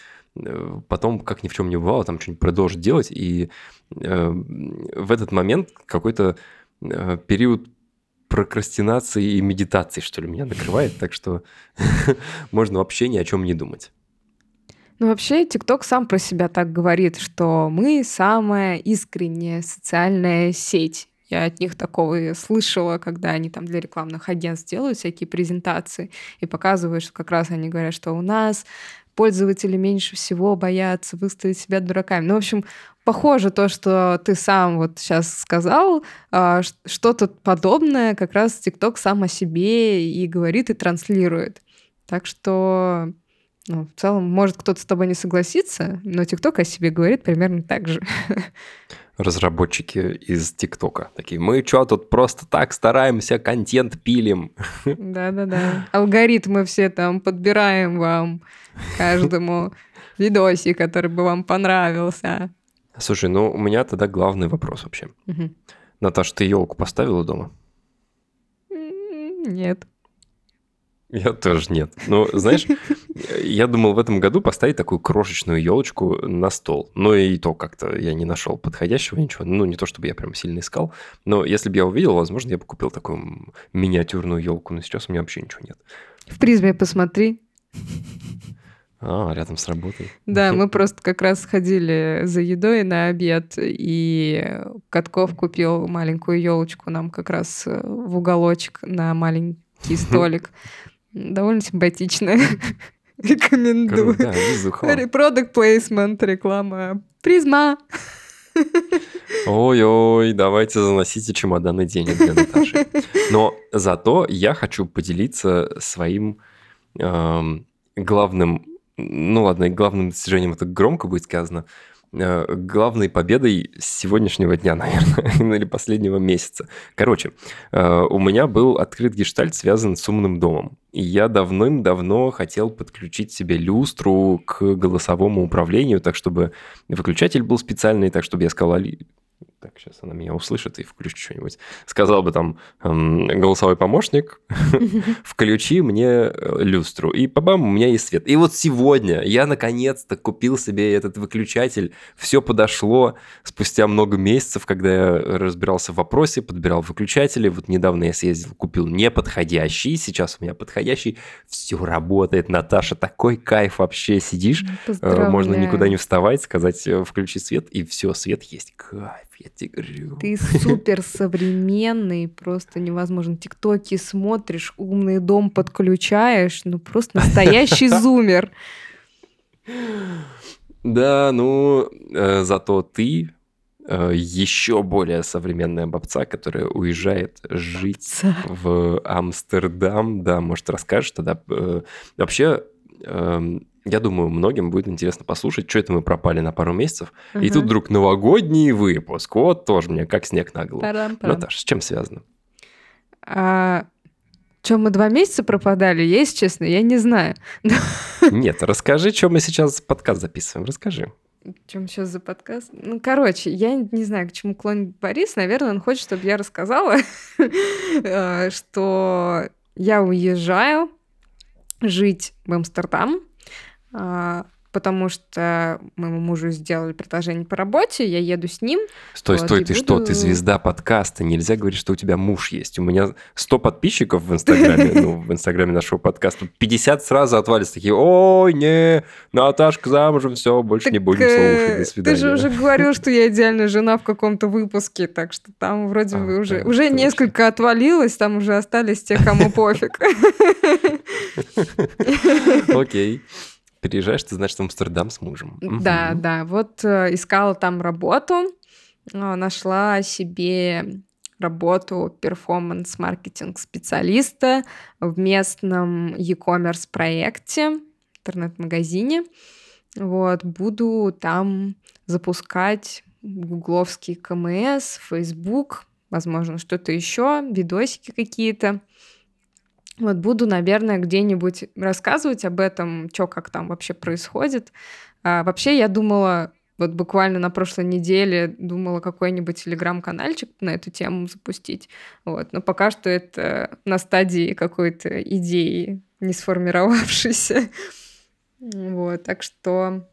потом, как ни в чем не бывало, там что-нибудь продолжить делать. И в этот момент какой-то Э, период прокрастинации и медитации, что ли, меня накрывает, так что можно вообще ни о чем не думать. Ну, вообще, ТикТок сам про себя так говорит, что мы самая искренняя социальная сеть. Я от них такого слышала, когда они там для рекламных агентств делают всякие презентации и показывают, что как раз они говорят, что у нас пользователи меньше всего боятся выставить себя дураками. Ну, в общем, похоже то, что ты сам вот сейчас сказал, а, что-то подобное как раз ТикТок сам о себе и говорит, и транслирует. Так что ну, в целом, может, кто-то с тобой не согласится, но ТикТок о себе говорит примерно так же. Разработчики из ТикТока такие, мы что, тут просто так стараемся, контент пилим. Да-да-да. Алгоритмы все там подбираем вам, каждому видосик, который бы вам понравился. Слушай, ну у меня тогда главный вопрос вообще. Угу. Наташа, ты елку поставила дома? Нет. Я тоже нет. Ну, знаешь, я думал в этом году поставить такую крошечную елочку на стол. Но и то как-то я не нашел подходящего ничего. Ну, не то чтобы я прям сильно искал. Но если бы я увидел, возможно, я бы купил такую миниатюрную елку. Но сейчас у меня вообще ничего нет. В призме посмотри. А, рядом с работой. Да, мы просто как раз ходили за едой на обед, и Катков купил маленькую елочку нам как раз э, в уголочек на маленький столик. Довольно симпатичная. Рекомендую. Да, Product placement, реклама. Призма. Ой-ой, давайте заносите чемоданы денег для Наташи. Но зато я хочу поделиться своим эм, главным ну ладно, главным достижением это громко будет сказано, э, главной победой сегодняшнего дня, наверное, или последнего месяца. Короче, э, у меня был открыт гештальт, связан с умным домом. И я давным-давно хотел подключить себе люстру к голосовому управлению, так чтобы выключатель был специальный, так чтобы я сказал, так, сейчас она меня услышит и включит что-нибудь. Сказал бы там эм, голосовой помощник, включи мне э, люстру. И бабам, у меня есть свет. И вот сегодня я наконец-то купил себе этот выключатель. Все подошло спустя много месяцев, когда я разбирался в вопросе, подбирал выключатели. Вот недавно я съездил, купил неподходящий. Сейчас у меня подходящий. Все работает, Наташа. Такой кайф вообще. Сидишь, э, можно никуда не вставать, сказать э, включи свет, и все, свет есть. Кайф я тебе говорю. Ты супер современный, просто невозможно. Тиктоки смотришь, умный дом подключаешь, ну просто настоящий зумер. Да, ну, э, зато ты э, еще более современная бабца, которая уезжает жить Бабца. в Амстердам. Да, может, расскажешь тогда. Э, вообще, эм, я думаю, многим будет интересно послушать, что это мы пропали на пару месяцев. И тут вдруг новогодний выпуск. Вот тоже мне как снег на голову. Парам-парам. Наташа, с чем связано? А, Чем мы два месяца пропадали, я, если честно, я не знаю. Нет, расскажи, что мы сейчас подкаст записываем. Расскажи. Чем сейчас за подкаст? Ну, короче, я не знаю, к чему клонит Борис. Наверное, он хочет, чтобы я рассказала, э, что я уезжаю жить в Амстердам, потому что моему мужу сделали предложение по работе, я еду с ним. Стой, Вот, стой, ты что? Ты буду- звезда подкаста. Нельзя говорить, что у тебя муж есть. У меня 100 подписчиков в Инстаграме, ну, в Инстаграме нашего подкаста. 50 сразу отвалится такие, ой, не, Наташка замужем, все, больше не Так, будем э, слушать, до свидания. Ты же уже говорил, что я идеальная жена в каком-то выпуске, так что там вроде А, бы уже, да, уже точно. несколько отвалилось, там уже остались те, кому пофиг. Окей. Переезжаешь, ты, значит, в Амстердам с мужем. Да, Мгм. да. Вот э, искала там работу, э, нашла себе работу перформанс-маркетинг специалиста в местном e-commerce проекте, интернет-магазине. Вот, буду там запускать гугловский КМС, Facebook, возможно, что-то еще, видосики какие-то. Вот буду, наверное, где-нибудь рассказывать об этом, что как там вообще происходит. А, вообще, я думала, вот буквально на прошлой неделе думала какой-нибудь телеграм-канальчик на эту тему запустить. Вот. Но пока что это на стадии какой-то идеи, не сформировавшейся. Вот. Так что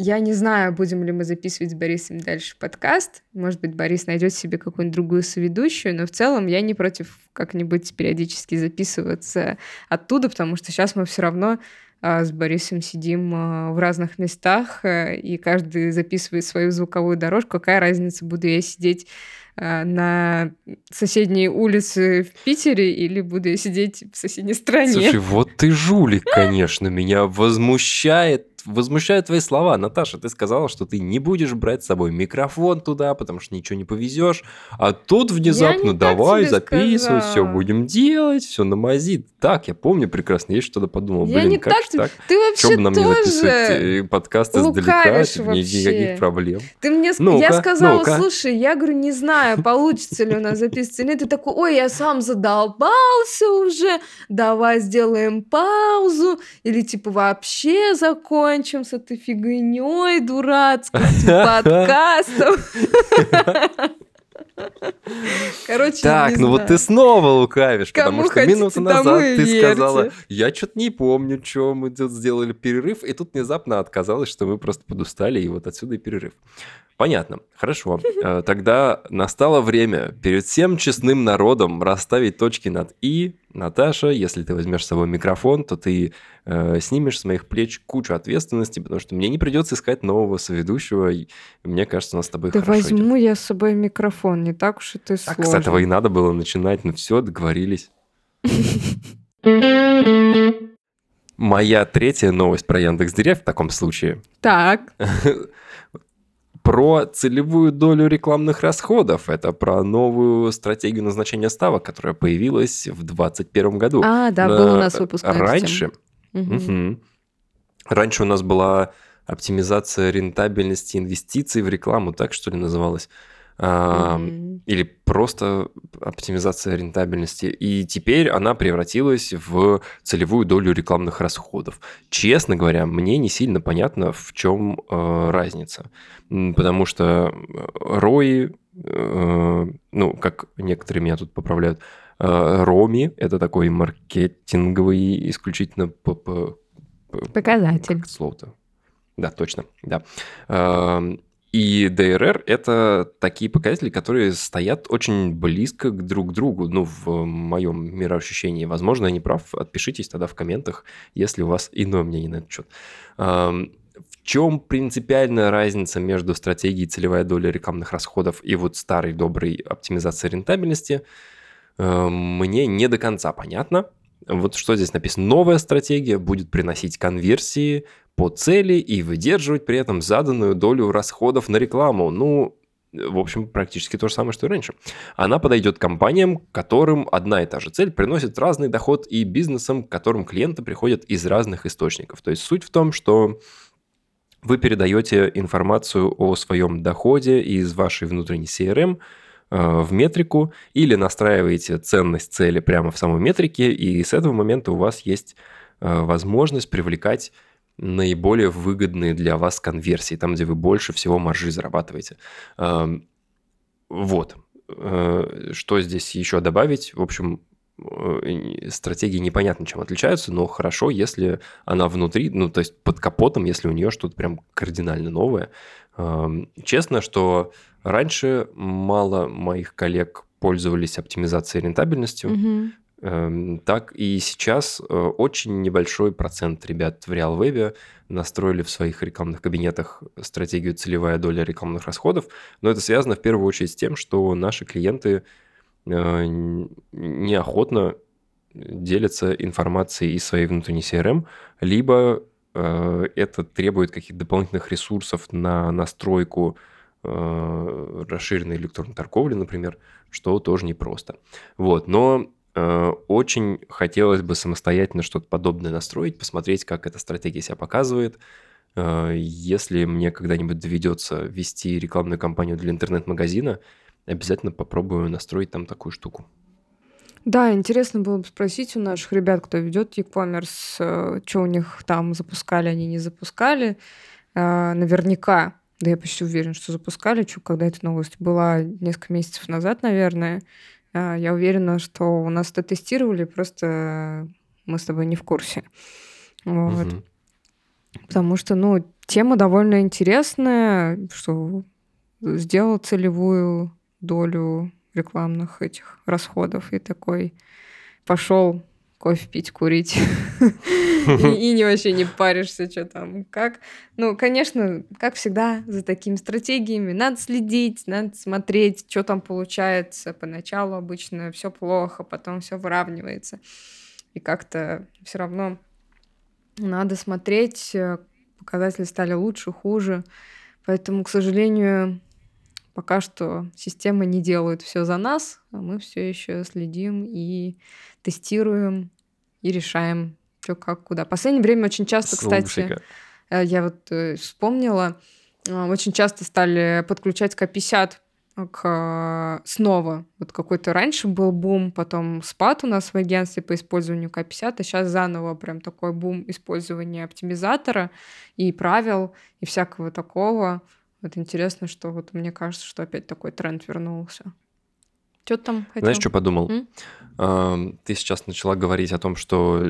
я не знаю, будем ли мы записывать с Борисом дальше подкаст. Может быть, Борис найдет себе какую-нибудь другую соведущую, но в целом я не против как-нибудь периодически записываться оттуда, потому что сейчас мы все равно а, с Борисом сидим а, в разных местах, э, и каждый записывает свою звуковую дорожку. Какая разница, буду я сидеть на соседней улице в Питере или буду я сидеть в соседней стране? Слушай, вот ты жулик, конечно. Меня возмущает, возмущают твои слова. Наташа, ты сказала, что ты не будешь брать с собой микрофон туда, потому что ничего не повезешь. А тут внезапно не давай тебе записывать, все будем делать, все на мази. Так, я помню прекрасно. Я что-то подумал, Я блин, не как так же так? Ты вообще бы нам не записывать тоже... э, подкаст издалека? вообще. Никаких проблем. Ты мне Ну-ка, я сказала, ну-ка. слушай, я говорю, не знаю, получится ли у нас или нет. Ты такой, ой, я сам задолбался уже, давай сделаем паузу, или типа вообще закончим с этой фигней дурацкой, этим подкастом. Короче, Так, ну вот ты снова лукавишь, потому Кому что хотите, минуту назад ты верьте. сказала, я что-то не помню, что мы тут сделали перерыв, и тут внезапно отказалось, что мы просто подустали, и вот отсюда и перерыв. Понятно, хорошо. Э, Тогда настало время перед всем честным народом расставить точки над «и». Наташа, если ты возьмешь с собой микрофон, то ты э, снимешь с моих плеч кучу ответственности, потому что мне не придется искать нового соведущего, и мне кажется, у нас с тобой Да хорошо идет. возьму я с собой микрофон, не так уж и Так, сложно. с этого и надо было начинать, ну все, договорились. Моя третья новость про Яндекс.Директ в таком случае Так, про целевую долю рекламных расходов. Это про новую стратегию назначения ставок, которая появилась в 2021 году. а, да, был у На- нас выпуск на. Раньше, мгм. раньше у нас была оптимизация рентабельности инвестиций в рекламу, так что ли называлось. Мгм. или просто оптимизация рентабельности. И теперь она превратилась в целевую долю рекламных расходов. Честно говоря, мне не сильно понятно, в чем э, разница. Потому что э, ROI, э, ну, как некоторые меня тут поправляют, э, ROMI – это такой маркетинговый исключительно п- п- п- Показатель. слово-то? Да, точно, да. И DRR – это такие показатели, которые стоят очень близко к друг другу, ну, в моем мироощущении. Возможно, я не прав, отпишитесь тогда в комментах, если у вас иное мнение на этот счет. Эм, В чем принципиальная разница между стратегией целевая доля рекламных расходов и вот старой доброй оптимизацией рентабельности, э, мне не до конца понятно. Вот что здесь написано. Новая стратегия будет приносить конверсии по цели и выдерживать при этом заданную долю расходов на рекламу. Ну, в общем, практически то же самое, что и раньше. Она подойдет компаниям, которым одна и та же цель приносит разный доход и бизнесам, к которым клиенты приходят из разных источников. То есть суть в том, что вы передаете информацию о своем доходе из вашей внутренней CRM э, в метрику или настраиваете ценность цели прямо в самой метрике, и с этого момента у вас есть э, возможность привлекать наиболее выгодные для вас конверсии, там, где вы больше всего маржи зарабатываете. Эм, Вот. Э, Что здесь еще добавить? В общем, э, стратегии непонятно чем отличаются, но хорошо, если она внутри, ну, то есть под капотом, если у нее что-то прям кардинально новое. Эм, Честно, что раньше мало моих коллег пользовались оптимизацией рентабельностью, Мгм. Эм, Так и сейчас э, очень небольшой процент ребят в RealWeb настроили в своих рекламных кабинетах стратегию целевая доля рекламных расходов, но это связано в первую очередь с тем, что наши клиенты э, неохотно делятся информацией из своей внутренней CRM, либо э, это требует каких-то дополнительных ресурсов на настройку расширенной электронной торговли, например, что тоже непросто. Вот, но очень хотелось бы самостоятельно что-то подобное настроить, посмотреть, как эта стратегия себя показывает. Э, Если мне когда-нибудь доведется вести рекламную кампанию для интернет-магазина, обязательно попробую настроить там такую штуку. Да, интересно было бы спросить у наших ребят, кто ведет e-commerce, что у них там запускали, они не запускали. Наверняка, да я почти уверен, что запускали, что когда эта новость была несколько месяцев назад, наверное. А, Я уверена, что у нас это тестировали, просто мы с тобой не в курсе. Вот. Мгм. Потому что, ну, тема довольно интересная, что сделал целевую долю рекламных этих расходов и такой пошел кофе пить, курить. И, не вообще не паришься, что там, как. Ну, конечно, как всегда, за такими стратегиями надо следить, надо смотреть, что там получается. Поначалу обычно все плохо, потом все выравнивается. И как-то все равно надо смотреть, э, показатели стали лучше, хуже. Поэтому, к сожалению, пока что система не делает все за нас, а мы все еще следим и тестируем и решаем, что как куда. В последнее время очень часто, кстати, Слушай-ка. э, я вот э, вспомнила, э, очень часто стали подключать К50 к снова. Вот какой-то раньше был бум, потом спад у нас в агентстве по использованию К50, а сейчас заново прям такой бум использования оптимизатора и правил, и всякого такого. Вот интересно, что вот мне кажется, что опять такой тренд вернулся. Что там хотел? Знаешь, что подумал? М? Ты сейчас начала говорить о том, что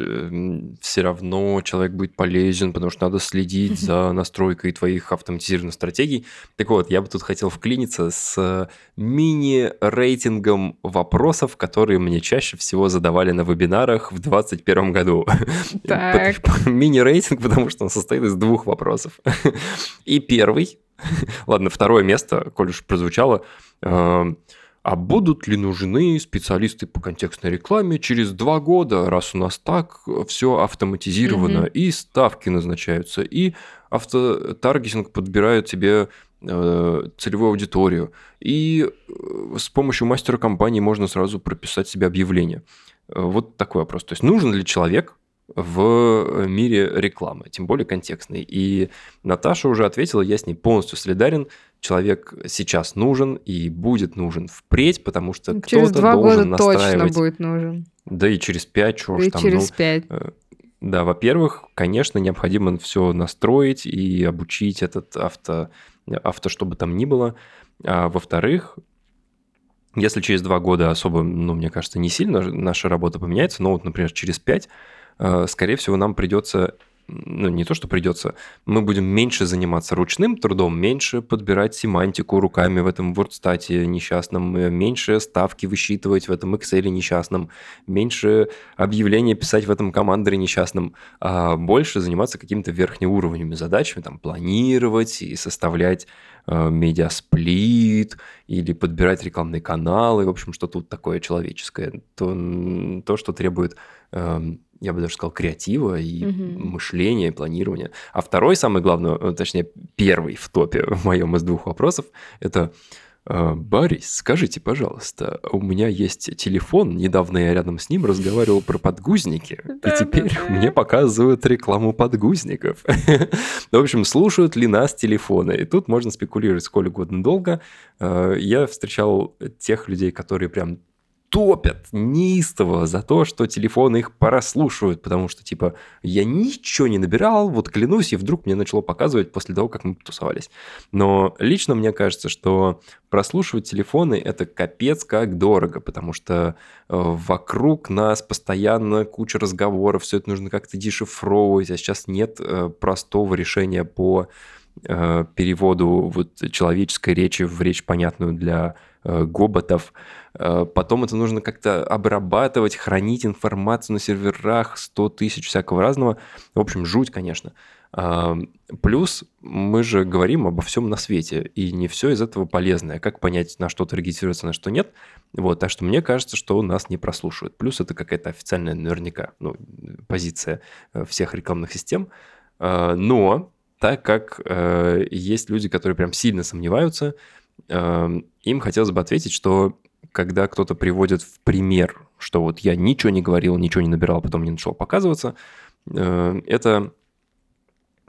все равно человек будет полезен, потому что надо следить за настройкой твоих автоматизированных стратегий. Так вот, я бы тут хотел вклиниться с мини-рейтингом вопросов, которые мне чаще всего задавали на вебинарах в 2021 году. Мини-рейтинг, потому что он состоит из двух вопросов. И первый, ладно, второе место, коль уж прозвучало, ам, а будут ли нужны специалисты по контекстной рекламе через два года, раз у нас так все автоматизировано, Мгм. и ставки назначаются, и автотаргетинг подбирает тебе э, целевую аудиторию, и э, с помощью мастера компании можно сразу прописать себе объявление. Э, Вот такой вопрос. То есть нужен ли человек в мире рекламы, тем более контекстной. И Наташа уже ответила, я с ней полностью солидарен. человек сейчас нужен и будет нужен впредь, потому что Ну, Через кто-то должен точно настраивать. будет нужен. Да и через пять, что И ж там, через ну, пять. Э, Да, во-первых, конечно, необходимо все настроить и обучить этот авто, авто, что бы там ни было. А во-вторых, если через два года особо, ну, мне кажется, не сильно наша работа поменяется, но вот, например, через пять, э, скорее всего, нам придется, ну, не то, что придется, мы будем меньше заниматься ручным трудом, меньше подбирать семантику руками в этом WordStat несчастном, э, меньше ставки высчитывать в этом Excel несчастном, меньше объявления писать в этом командоре несчастном, а больше заниматься какими-то верхнеуровневыми задачами, там, планировать и составлять э, медиасплит или подбирать рекламные каналы, в общем, что-то вот такое человеческое, то, то что требует, я бы даже сказал, креатива и Мгм. мышления, и планирования. А второй, самый главный, э, точнее, первый в топе в моем из двух вопросов, это э, Борис, скажите, пожалуйста, у меня есть телефон, недавно я рядом с ним разговаривал про подгузники, и теперь мне показывают рекламу подгузников. В общем, слушают ли нас телефоны? И тут можно спекулировать сколь угодно долго. Э, Я встречал тех людей, которые прям топят неистово за то, что телефоны их прослушивают, потому что, типа, я ничего не набирал, вот клянусь, и вдруг мне начало показывать после того, как мы тусовались. Но лично мне кажется, что прослушивать телефоны – это капец как дорого, потому что э, вокруг нас постоянно куча разговоров, все это нужно как-то дешифровывать, а сейчас нет э, простого решения по переводу вот человеческой речи в речь понятную для э, гоботов. Э, Потом это нужно как-то обрабатывать, хранить информацию на серверах, 100 тысяч всякого разного. В общем, жуть, конечно. Плюс мы же говорим обо всем на свете, и не все из этого полезное. Как понять, на что таргетироваться, на что нет? Вот, так что мне кажется, что нас не прослушивают. Плюс это какая-то официальная наверняка ну, позиция э, всех рекламных систем. Но так как э, есть люди, которые прям сильно сомневаются, э, им хотелось бы ответить, что когда кто-то приводит в пример, что вот я ничего не говорил, ничего не набирал, потом не начал показываться, э, это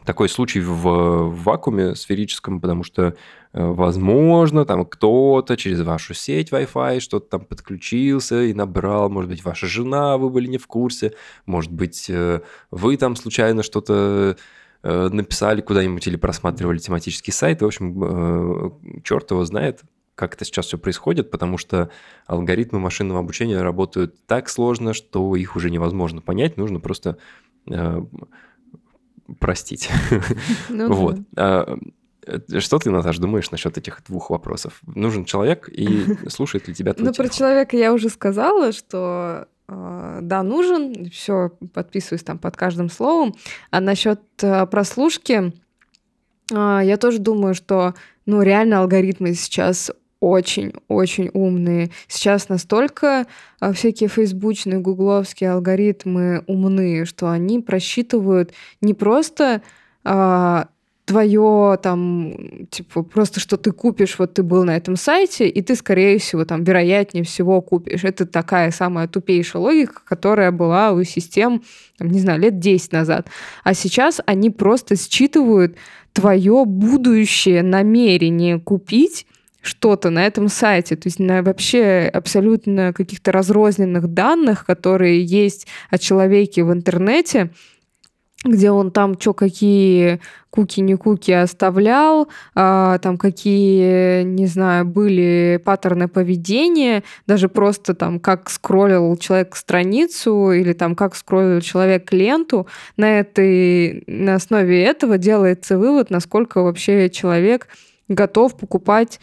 такой случай в, вакууме сферическом, потому что, э, возможно, там кто-то через вашу сеть Wi-Fi что-то там подключился и набрал, может быть, ваша жена, вы были не в курсе, может быть, э, вы там случайно что-то написали куда-нибудь или просматривали тематический сайт. В общем, черт его знает, как это сейчас все происходит, потому что алгоритмы машинного обучения работают так сложно, что их уже невозможно понять, нужно просто э, простить. Ну. Вот. А, э, Что ты, Наташ, думаешь насчет этих двух вопросов? Нужен человек и слушает ли тебя твой Ну, про человека я уже сказала, что э, да, нужен, все, подписываюсь там под каждым словом. А насчет э, прослушки, э, я тоже думаю, что, ну, реально алгоритмы сейчас очень-очень умные. Сейчас настолько э, всякие фейсбучные, гугловские алгоритмы умные, что они просчитывают не просто а, твое там, типа, просто что ты купишь, вот ты был на этом сайте, и ты, скорее всего, там, вероятнее всего купишь. Это такая самая тупейшая логика, которая была у систем, там, не знаю, лет 10 назад. А сейчас они просто считывают твое будущее намерение купить что-то на этом сайте, то есть на вообще абсолютно каких-то разрозненных данных, которые есть о человеке в интернете, где он там что какие куки не куки оставлял, а, там какие, не знаю, были паттерны поведения, даже просто там как скроллил человек страницу или там как скроллил человек ленту, на этой на основе этого делается вывод, насколько вообще человек готов покупать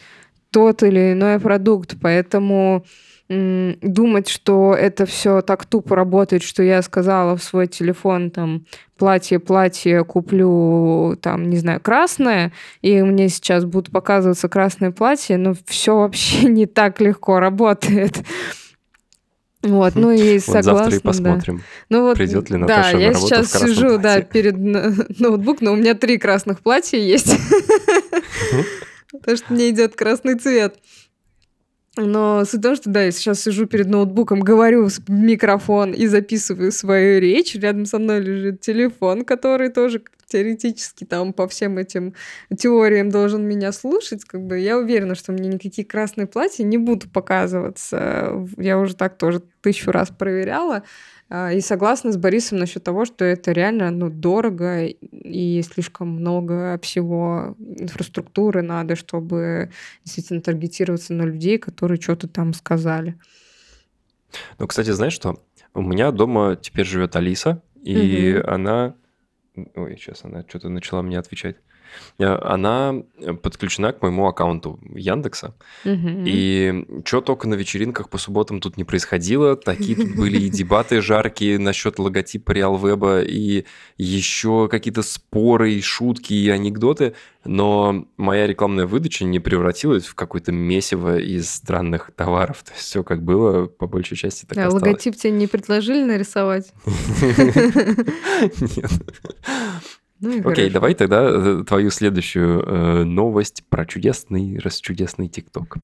тот или иной продукт, поэтому думать, что это все так тупо работает, что я сказала в свой телефон там платье, платье куплю там, не знаю, красное, и мне сейчас будут показываться красное платье, но все вообще не так легко работает. Вот, ну и Вот согласна, завтра и да. посмотрим. Ну вот, Придет ли да, Наташа на я работу сейчас в красном сижу, да, платье. перед но- ноутбук, но у меня три красных платья есть. Потому что мне идет красный цвет. Но суть в том, что да, я сейчас сижу перед ноутбуком, говорю в микрофон и записываю свою речь. Рядом со мной лежит телефон, который тоже теоретически там по всем этим теориям должен меня слушать. Как бы я уверена, что мне никакие красные платья не будут показываться. Я уже так тоже тысячу раз проверяла. А, и согласна с Борисом насчет того, что это реально ну, дорого и слишком много всего инфраструктуры надо, чтобы действительно таргетироваться на людей, которые что-то там сказали. Ну, кстати, знаешь что? У меня дома теперь живет Алиса, и угу. она... Ой, сейчас она что-то начала мне отвечать. Э, она э, подключена к моему аккаунту Яндекса. Угу. И что только на вечеринках по субботам тут не происходило. Такие тут были и дебаты жаркие насчет логотипа Реалвеба, и еще какие-то споры, и шутки, и анекдоты. Но моя рекламная выдача не превратилась в какое-то месиво из странных товаров. То есть все как было, по большей части так А логотип тебе не предложили нарисовать? Нет. Ну, Окей, хорошо. давай тогда э, твою следующую э, новость про чудесный, расчудесный ТикТок.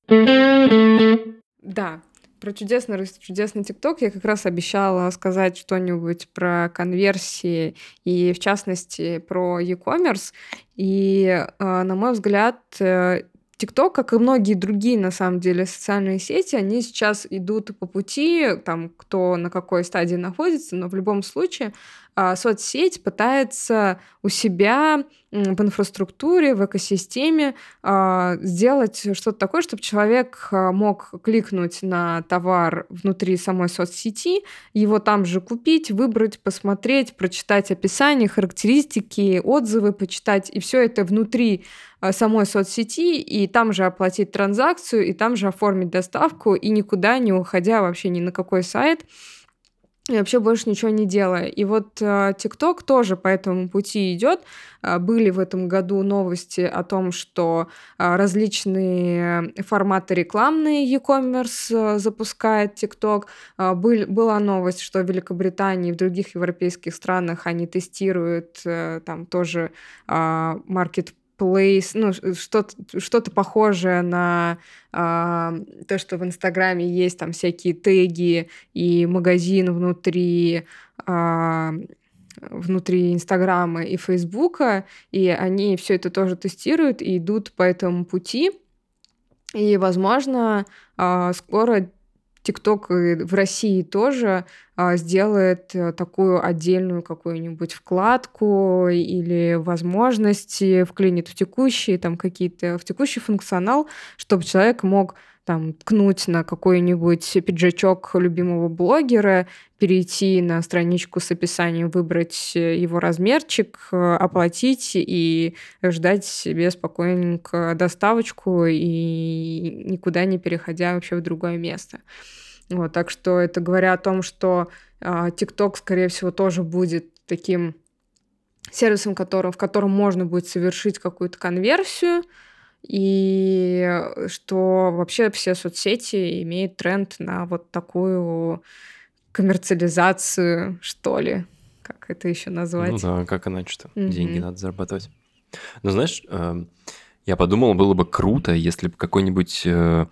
Да, про чудесный, расчудесный ТикТок я как раз обещала сказать что-нибудь про конверсии и, в частности, про e-commerce. И, э, на мой взгляд, э, ТикТок, как и многие другие, на самом деле, социальные сети, они сейчас идут по пути, там, кто на какой стадии находится, но в любом случае а, соцсеть пытается у себя в инфраструктуре, в экосистеме а, сделать что-то такое, чтобы человек а, мог кликнуть на товар внутри самой соцсети, его там же купить, выбрать, посмотреть, прочитать описание, характеристики, отзывы почитать, и все это внутри самой соцсети, и там же оплатить транзакцию, и там же оформить доставку, и никуда не уходя вообще ни на какой сайт, и вообще больше ничего не делая. И вот ТикТок э, тоже по этому пути идет. Э, были в этом году новости о том, что э, различные форматы рекламные e-commerce э, запускает ТикТок. Э, был, была новость, что в Великобритании и в других европейских странах они тестируют э, там тоже э, market place, ну, что-то что похожее на а, то, что в Инстаграме есть там всякие теги и магазин внутри а, внутри Инстаграма и Фейсбука, и они все это тоже тестируют и идут по этому пути. И, возможно, а, скоро ТикТок в России тоже а, сделает э, такую отдельную какую-нибудь вкладку или возможности вклинит в текущие там какие-то в текущий функционал, чтобы человек мог там ткнуть на какой-нибудь пиджачок любимого блогера, перейти на страничку с описанием, выбрать его размерчик, оплатить и ждать себе спокойненько доставочку и никуда не переходя вообще в другое место. Вот, так что это говоря о том, что а, TikTok, скорее всего, тоже будет таким сервисом, которым, в котором можно будет совершить какую-то конверсию, и что вообще все соцсети имеют тренд на вот такую коммерциализацию, что ли, как это еще назвать. Ну да, как иначе-то, mm-hmm. деньги надо зарабатывать. Но знаешь, эм, я подумал, было бы круто, если бы какой-нибудь э,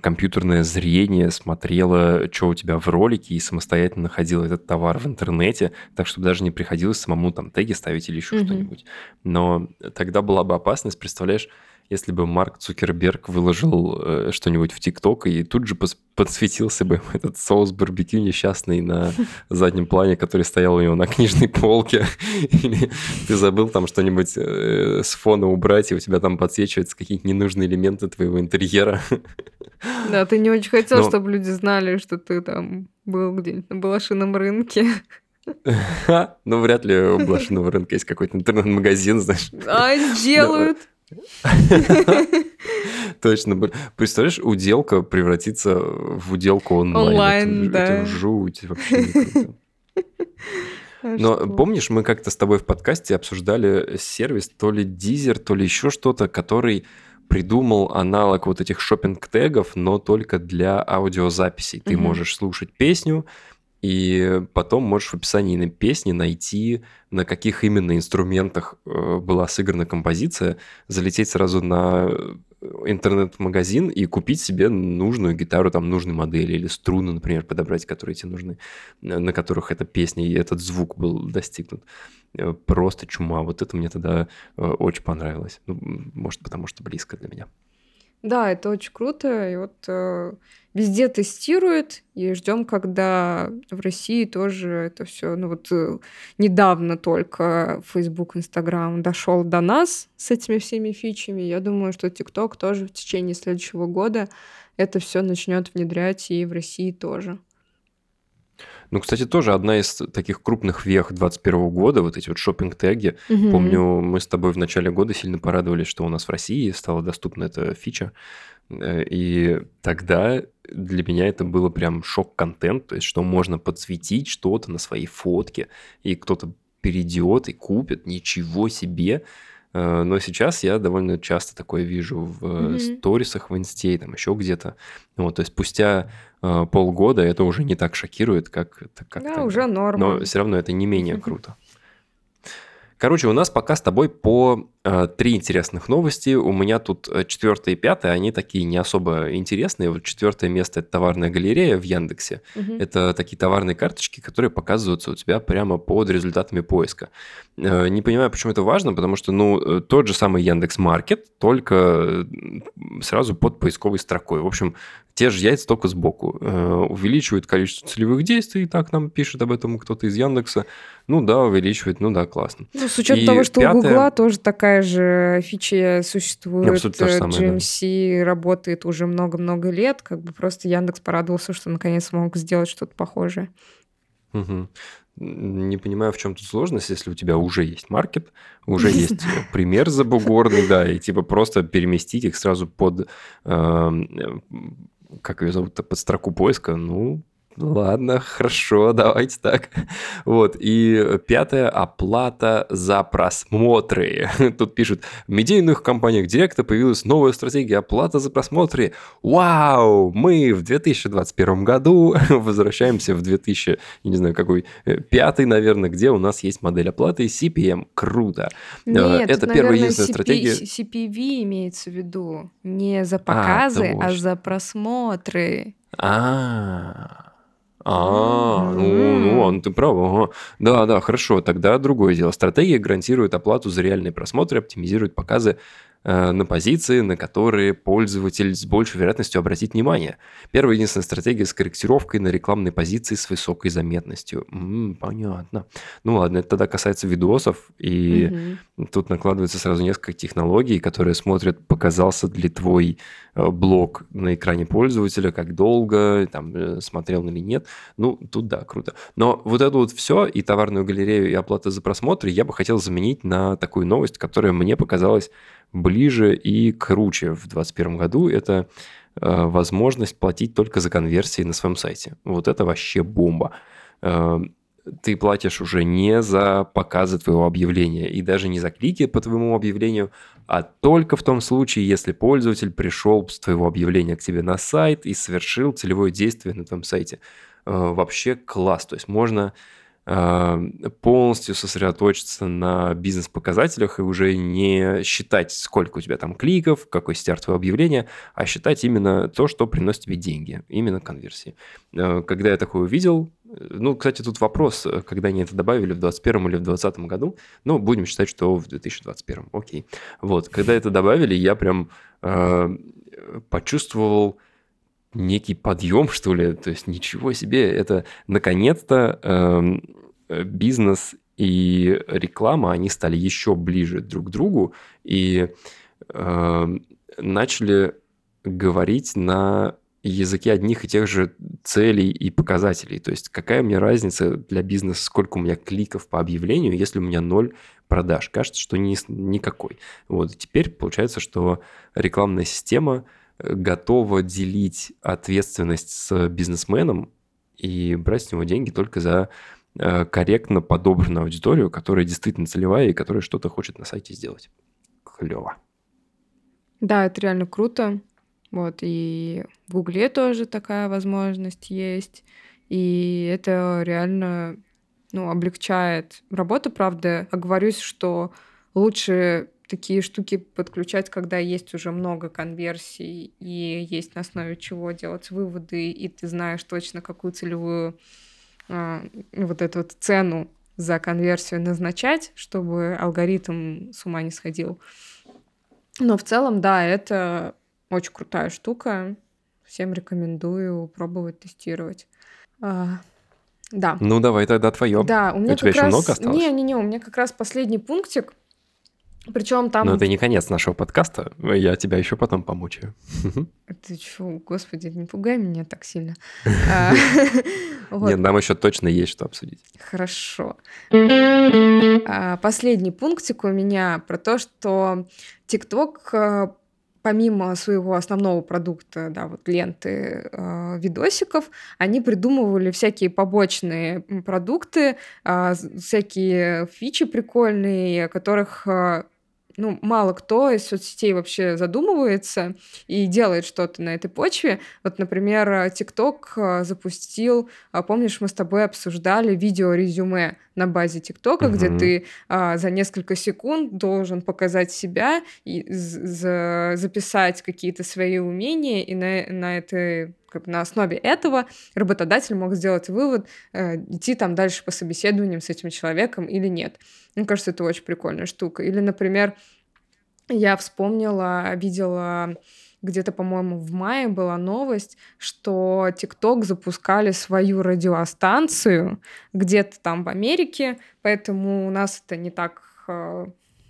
компьютерное зрение смотрело, что у тебя в ролике, и самостоятельно находило этот товар в интернете, так чтобы даже не приходилось самому там теги ставить или еще mm-hmm. что-нибудь. Но тогда была бы опасность, представляешь, если бы Марк Цукерберг выложил э, что-нибудь в ТикТок, и тут же подсветился бы этот соус барбекю несчастный на заднем плане, который стоял у него на книжной полке, или ты забыл там что-нибудь э, с фона убрать, и у тебя там подсвечиваются какие-то ненужные элементы твоего интерьера. Да, ты не очень хотел, Но... чтобы люди знали, что ты там был где-нибудь на Балашином рынке. Ну, вряд ли у Блошиного рынка есть какой-то интернет-магазин, знаешь. А, сделают. Точно. Представляешь, уделка превратится в уделку онлайн. Онлайн, да. Это жуть вообще. Но помнишь, мы как-то с тобой в подкасте обсуждали сервис, то ли Дизер, то ли еще что-то, который придумал аналог вот этих шопинг тегов но только для аудиозаписей. Ты можешь слушать песню, и потом можешь в описании на песни найти, на каких именно инструментах э, была сыграна композиция, залететь сразу на интернет-магазин и купить себе нужную гитару, там, нужной модели или струны, например, подобрать, которые тебе нужны, на которых эта песня и этот звук был достигнут. Э, просто чума. Вот это мне тогда э, очень понравилось. Ну, может, потому что близко для меня. Да, это очень круто. И вот э, везде тестируют, и ждем, когда в России тоже это все. Ну вот э, недавно только Facebook, Instagram дошел до нас с этими всеми фичами. Я думаю, что TikTok тоже в течение следующего года это все начнет внедрять и в России тоже. Ну, кстати, тоже одна из таких крупных вех 2021 года, вот эти вот шопинг-теги. Угу. Помню, мы с тобой в начале года сильно порадовались, что у нас в России стала доступна эта фича. Э, и тогда для меня это было прям шок-контент, то есть что можно подсветить что-то на своей фотке, и кто-то перейдет и купит, ничего себе. Э, но сейчас я довольно часто такое вижу в mm-hmm. сторисах в инсте, там еще где-то. Вот, то есть спустя э, полгода это уже не так шокирует, как, как Да, тогда. уже норма. Но все равно это не менее круто. Короче, у нас пока с тобой по э, три интересных новости. У меня тут э, четвертая и пятая, они такие не особо интересные. Вот четвертое место это товарная галерея в Яндексе. Угу. Это такие товарные карточки, которые показываются у тебя прямо под результатами поиска. Э, не понимаю, почему это важно, потому что, ну, э, тот же самый Яндекс Маркет, только сразу под поисковой строкой. В общем, те же яйца только сбоку. Э, увеличивает количество целевых действий, так нам пишет об этом кто-то из Яндекса. Ну да, увеличивает, ну да, классно. Ну, с учетом и того, что пятое... у Гугла тоже такая же фича существует. Абсолютно то самое, GMC да. работает уже много-много лет, как бы просто Яндекс порадовался, что наконец смог сделать что-то похожее. Угу. Не понимаю, в чем тут сложность, если у тебя уже есть маркет, уже есть пример забугорный, да, и типа просто переместить их сразу под как ее зовут, под строку поиска, ну, Ладно, хорошо, давайте так. Вот, и пятое – оплата за просмотры. Тут пишут, в медийных компаниях Директа появилась новая стратегия оплата за просмотры. Вау! Мы в 2021 году возвращаемся в 2000, я не знаю, какой, э, пятый, наверное, где у нас есть модель оплаты CPM. Круто. Э, Нет, Это тут, первая наверное, единственная CP, стратегия. CPV имеется в виду. Не за а, показы, а, а за просмотры. А, а, ну, ну, ты прав. Ага. Да, да, хорошо. Тогда другое дело. Стратегия гарантирует оплату за реальные просмотры, оптимизирует показы на позиции, на которые пользователь с большей вероятностью обратит внимание. Первая единственная стратегия с корректировкой на рекламной позиции с высокой заметностью. М-м, понятно. Ну ладно, это тогда касается видосов, и угу. тут накладывается сразу несколько технологий, которые смотрят, показался ли твой э, блог на экране пользователя, как долго, там, э, смотрел или нет. Ну, тут да, круто. Но вот это вот все, и товарную галерею, и оплата за просмотры, я бы хотел заменить на такую новость, которая мне показалась ближе и круче в 2021 году, это э, возможность платить только за конверсии на своем сайте. Вот это вообще бомба. Э, ты платишь уже не за показы твоего объявления и даже не за клики по твоему объявлению, а только в том случае, если пользователь пришел с твоего объявления к тебе на сайт и совершил целевое действие на твоем сайте. Э, вообще класс. То есть можно полностью сосредоточиться на бизнес-показателях и уже не считать, сколько у тебя там кликов, какой стер твое объявление, а считать именно то, что приносит тебе деньги, именно конверсии. Э, когда я такое увидел, э, ну, кстати, тут вопрос, э, когда они это добавили в 2021 или в 2020 году, ну, будем считать, что в 2021, окей. Вот, когда это добавили, я прям э, почувствовал некий подъем, что ли. То есть ничего себе, это наконец-то эм, э, бизнес и реклама, они стали еще ближе друг к другу и э, начали говорить на языке одних и тех же целей и показателей. То есть какая мне разница для бизнеса, сколько у меня кликов по объявлению, если у меня ноль продаж? Кажется, что ни, никакой. Вот теперь получается, что рекламная система – готова делить ответственность с бизнесменом и брать с него деньги только за э, корректно подобранную аудиторию, которая действительно целевая и которая что-то хочет на сайте сделать. Клево. Да, это реально круто. Вот, и в Гугле тоже такая возможность есть. И это реально ну, облегчает работу, правда. Оговорюсь, что лучше такие штуки подключать, когда есть уже много конверсий и есть на основе чего делать выводы, и ты знаешь точно, какую целевую а, ну, вот эту вот цену за конверсию назначать, чтобы алгоритм с ума не сходил. Но в целом, да, это очень крутая штука. Всем рекомендую пробовать тестировать. А, да. Ну, давай тогда твое. Да, у меня у тебя как еще раз... много осталось? Не-не-не, у меня как раз последний пунктик. Причем там... Но это не конец нашего подкаста. Я тебя еще потом помучаю. Ты чё, господи, не пугай меня так сильно. А. Нет, нам еще точно есть что обсудить. Хорошо. А, Последний пунктик у меня про то, что ТикТок э, помимо своего основного продукта, да, вот ленты э, видосиков, они придумывали всякие побочные продукты, з- всякие фичи прикольные, о которых э, ну, мало кто из соцсетей вообще задумывается и делает что-то на этой почве. Вот, например, TikTok э, запустил, а, помнишь, мы с тобой обсуждали видео-резюме на базе ТикТока, где Мгм. ты а, за несколько секунд должен показать себя и записать какие-то свои умения, и на, на этой как бы на основе этого работодатель мог сделать вывод, э, идти там дальше по собеседованиям с этим человеком или нет. Мне кажется, это очень прикольная штука. Или, например, я вспомнила, видела где-то, по-моему, в мае была новость, что TikTok запускали свою радиостанцию где-то там в Америке, поэтому у нас это не так э,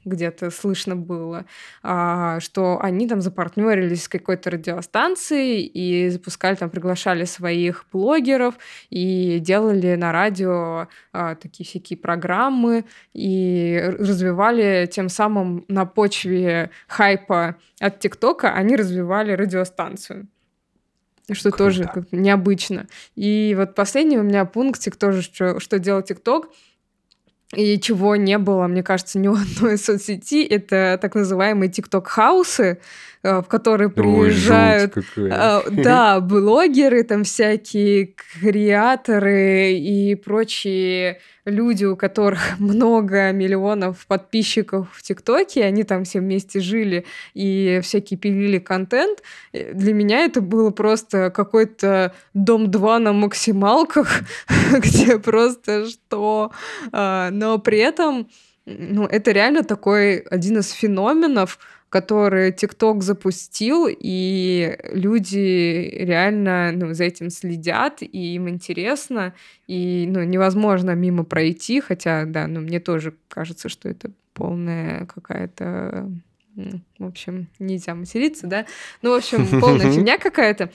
где-то слышно было, а, что они там запартнерились с какой-то радиостанцией и запускали там, приглашали своих блогеров и делали на радио а, такие всякие программы и развивали тем самым на почве хайпа от ТикТока, они развивали радиостанцию. Что Круто. тоже как необычно. И вот последний у меня пунктик тоже, что, что делал ТикТок, и чего не было, мне кажется, ни у одной соцсети, это так называемые ТикТок-хаусы, в которые Ой, приезжают жуть какая. а, да, блогеры, там всякие креаторы и прочие люди, у которых много миллионов подписчиков в ТикТоке, они там все вместе жили и всякие пилили контент. Э, Для меня это было просто какой-то Дом-2 на максималках, где просто что... Но при этом ну, это реально такой один из феноменов, который ТикТок запустил, и люди реально ну, за этим следят, и им интересно, и ну, невозможно мимо пройти, хотя, да, ну, мне тоже кажется, что это полная какая-то... В общем, нельзя материться, да? Ну, в общем, полная фигня какая-то.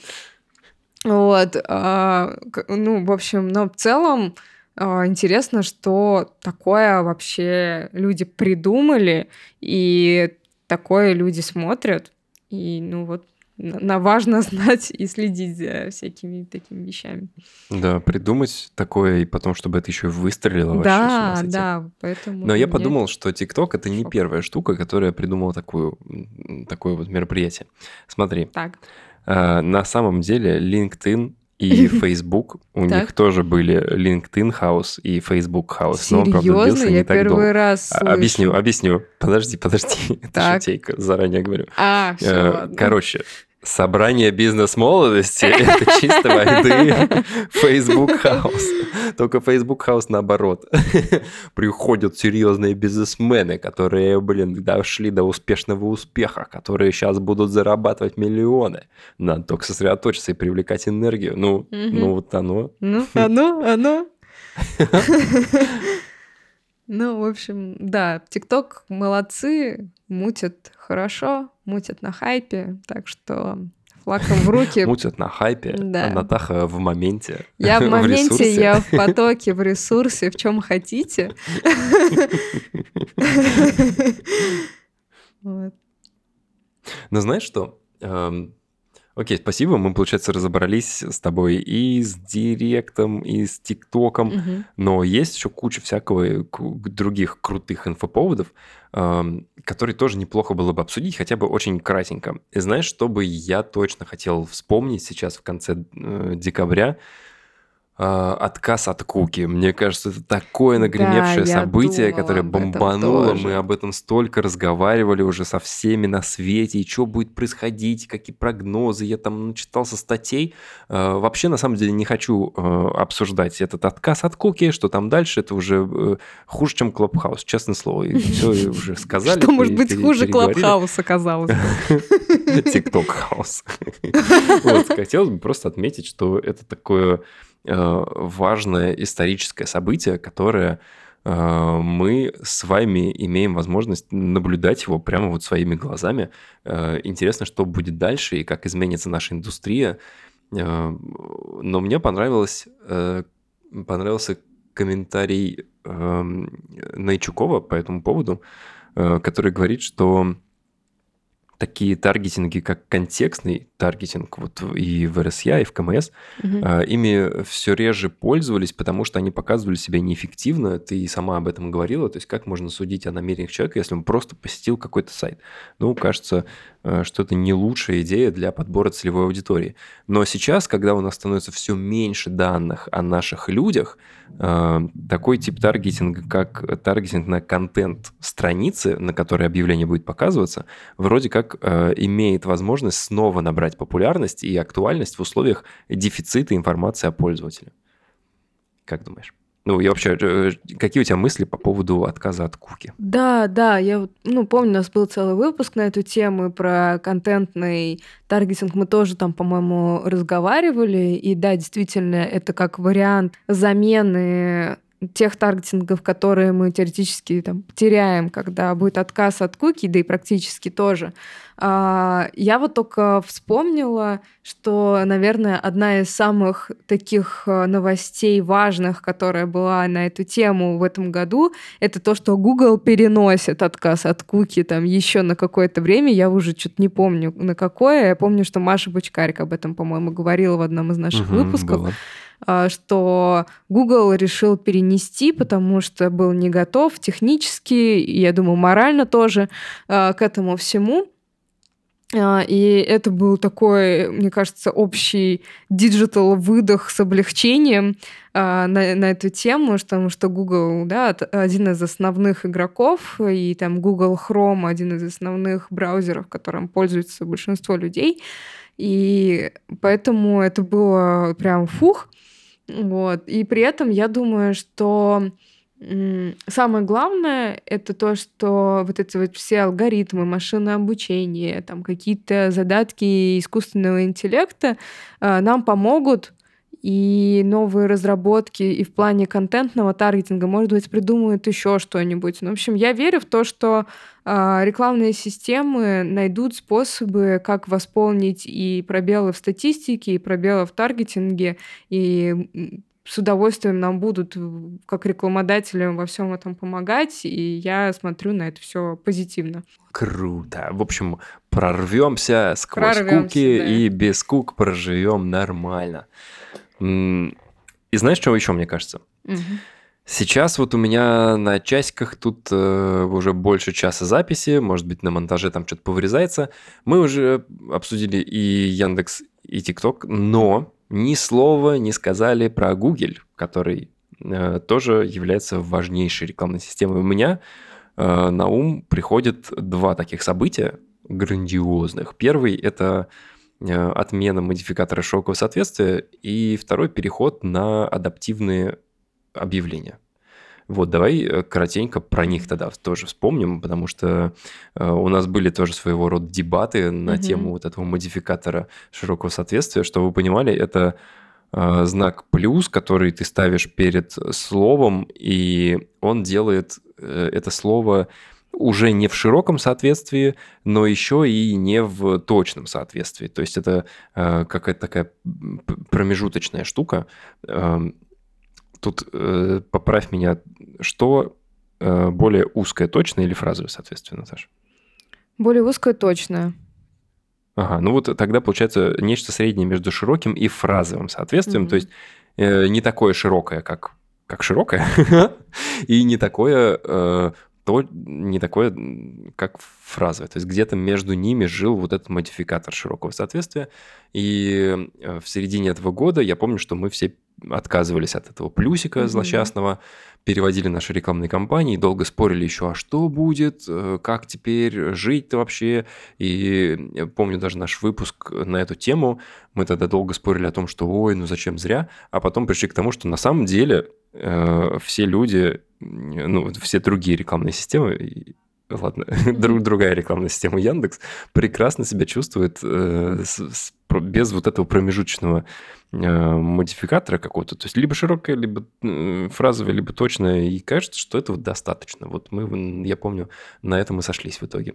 Вот. а, Ну, в общем, но в целом а, интересно, что такое вообще люди придумали, и такое люди смотрят. И, ну, вот, на важно знать и следить за всякими такими вещами. Да, придумать такое, и потом, чтобы это еще и выстрелило вообще. с ума Да, да, поэтому... Но я подумал, что TikTok это не шок. первая штука, которая придумала такую, такое вот мероприятие. Смотри, Так, э, на самом деле LinkedIn и Facebook, у Так. них тоже были LinkedIn House и Facebook House, но он, правда, серьезно? длился не Я так долго. первый раз А- слышу. Объясню, объясню. Подожди, подожди. Это Так. шутейка, заранее говорю. А, все, Э, ладно. Короче, собрание бизнес-молодости – это чисто войды Facebook House. Только Facebook House наоборот. Приходят серьезные бизнесмены, которые, блин, дошли до успешного успеха, которые сейчас будут зарабатывать миллионы. Надо только сосредоточиться и привлекать энергию. Ну, Мгм. ну вот оно. Ну, оно, оно. Ну, в общем, да, ТикТок молодцы, мутят хорошо, мутят на хайпе, так что флаком в руки. Мутят на хайпе, Да. а Натаха в моменте. Я в моменте, ресурсе. я в потоке, в ресурсе, в чем хотите. Но знаешь что? Окей, спасибо. Мы, получается, разобрались с тобой и с Директом, и с ТикТоком. Мгм. Но есть еще куча всякого ку- других крутых инфоповодов, эм, которые тоже неплохо было бы обсудить, хотя бы очень кратенько. И знаешь, что бы я точно хотел вспомнить сейчас в конце э, декабря? Э, отказ от куки. Мне кажется, это такое нагремевшее Да, событие, думала которое бомбануло. Мы об этом столько разговаривали уже со всеми на свете, и что будет происходить, какие прогнозы. Я там начитался статей. Э, вообще, на самом деле, не хочу э, обсуждать этот отказ от куки, что там дальше. Это уже хуже, чем Клабхаус, честное слово. И все уже сказали. Что может быть хуже переговорили. Клабхауса, казалось бы. ТикТок хаус. Вот, Хотелось бы просто отметить, что это такое важное историческое событие, которое э, мы с вами имеем возможность наблюдать его прямо вот своими глазами. Э, Интересно, что будет дальше и как изменится наша индустрия. Э, Но мне понравилось, э, понравился комментарий эм, Найчукова по этому поводу, э, который говорит, что такие таргетинги, как контекстный таргетинг вот и в RSA, и в КМС, а, ими все реже пользовались, потому что они показывали себя неэффективно. Ты и сама об этом говорила. То есть как можно судить о намерениях человека, если он просто посетил какой-то сайт? Ну, кажется, что это не лучшая идея для подбора целевой аудитории. Но сейчас, когда у нас становится все меньше данных о наших людях, э, такой тип таргетинга, как таргетинг на контент страницы, на которой объявление будет показываться, вроде как э, имеет возможность снова набрать популярность и актуальность в условиях дефицита информации о пользователе. Как думаешь? Ну, и вообще, э, какие у тебя мысли по поводу отказа от куки? Да, да, я ну, помню, у нас был целый выпуск на эту тему про контентный таргетинг. Мы тоже там, по-моему, разговаривали. И да, действительно, это как вариант замены тех таргетингов, которые мы теоретически там теряем, когда будет отказ от куки, да и практически тоже. А, Я вот только вспомнила, что, наверное, одна из самых таких э, новостей важных, которая была на эту тему в этом году, это то, что Google переносит отказ от куки там еще на какое-то время. Я уже что-то не помню на какое. Я помню, что Маша Бучкарик об этом, по-моему, говорила в одном из наших Мгм, выпусков было. а, что Google решил перенести, потому что был не готов технически, я думаю, морально тоже а, к этому всему. А, И это был такой, мне кажется, общий digital выдох с облегчением а, на, на эту тему, потому что Google, да, один из основных игроков, и там Google Chrome один из основных браузеров, которым пользуется большинство людей. И поэтому это было прям фух. Вот. И при этом я думаю, что самое главное это то, что вот эти вот все алгоритмы, машинное обучение, там какие-то задатки искусственного интеллекта э, нам помогут и новые разработки и в плане контентного таргетинга, может быть, придумают еще что-нибудь. Ну, в общем, я верю в то, что а, рекламные системы найдут способы, как восполнить и пробелы в статистике, и пробелы в таргетинге, и с удовольствием нам будут, в- как рекламодателям, во всем этом помогать, и я смотрю на это все позитивно. Круто. В общем, прорвемся сквозь Прорвемся, куки да. и без кук проживем нормально. И знаешь, что еще мне кажется? Сейчас вот у меня на часиках тут э, уже больше часа записи, может быть, на монтаже там что-то повырезается. Мы уже обсудили и Яндекс, и ТикТок, но ни слова не сказали про Google, который э, тоже является важнейшей рекламной системой. У меня э, на ум приходят два таких события грандиозных. Первый – это э, отмена модификатора широкого соответствия, и второй – переход на адаптивные объявления. Вот, давай э, коротенько про них тогда тоже вспомним, потому что э, у нас были тоже своего рода дебаты на Мгм. тему вот этого модификатора широкого соответствия. Что вы понимали, это э, знак плюс, который ты ставишь перед словом, и он делает э, это слово уже не в широком соответствии, но еще и не в точном соответствии. То есть это э, какая-то такая промежуточная штука. Эм, Тут э, поправь меня, что э, более узкое, точное или фразовое, соответственно, Наташа? Более узкое точно. Ага, ну вот тогда получается нечто среднее между широким и фразовым соответствием, Мгм. то есть э, не такое широкое, как, как широкое, и не такое, э, то, не такое, как фразовое. То есть где-то между ними жил вот этот модификатор широкого соответствия. И э, в середине этого года я помню, что мы все отказывались от этого плюсика mm-hmm. злосчастного, переводили наши рекламные кампании, долго спорили еще, а что будет, э, как теперь жить-то вообще. И я помню даже наш выпуск на эту тему, мы тогда долго спорили о том, что ой, ну зачем зря, а потом пришли к тому, что на самом деле э, все люди, ну, все другие рекламные системы, ладно, друг, другая рекламная система Яндекс прекрасно себя чувствует э, с, с, без вот этого промежуточного э, модификатора какого-то. То есть либо широкая, либо э, фразовая, либо точная. И кажется, что этого достаточно. Вот мы, я помню, на этом мы сошлись в итоге.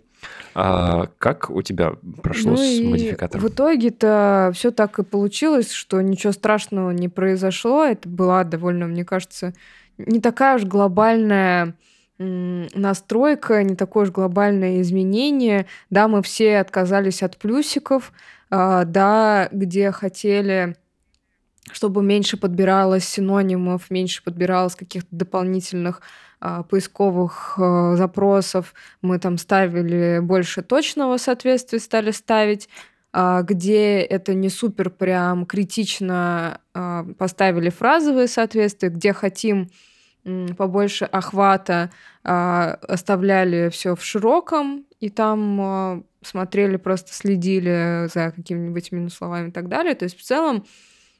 А как у тебя прошло ну с модификатором? В итоге-то все так и получилось, что ничего страшного не произошло. Это была довольно, мне кажется, не такая уж глобальная настройка, не такое уж глобальное изменение. Да, мы все отказались от плюсиков, а, да, где хотели чтобы меньше подбиралось синонимов, меньше подбиралось каких-то дополнительных а, поисковых а, запросов. Мы там ставили больше точного соответствия, стали ставить. А, где это не супер прям критично поставили фразовые соответствия, где хотим побольше охвата, а, оставляли все в широком, и там а, смотрели, просто следили за какими-нибудь минус-словами и так далее. То есть в целом,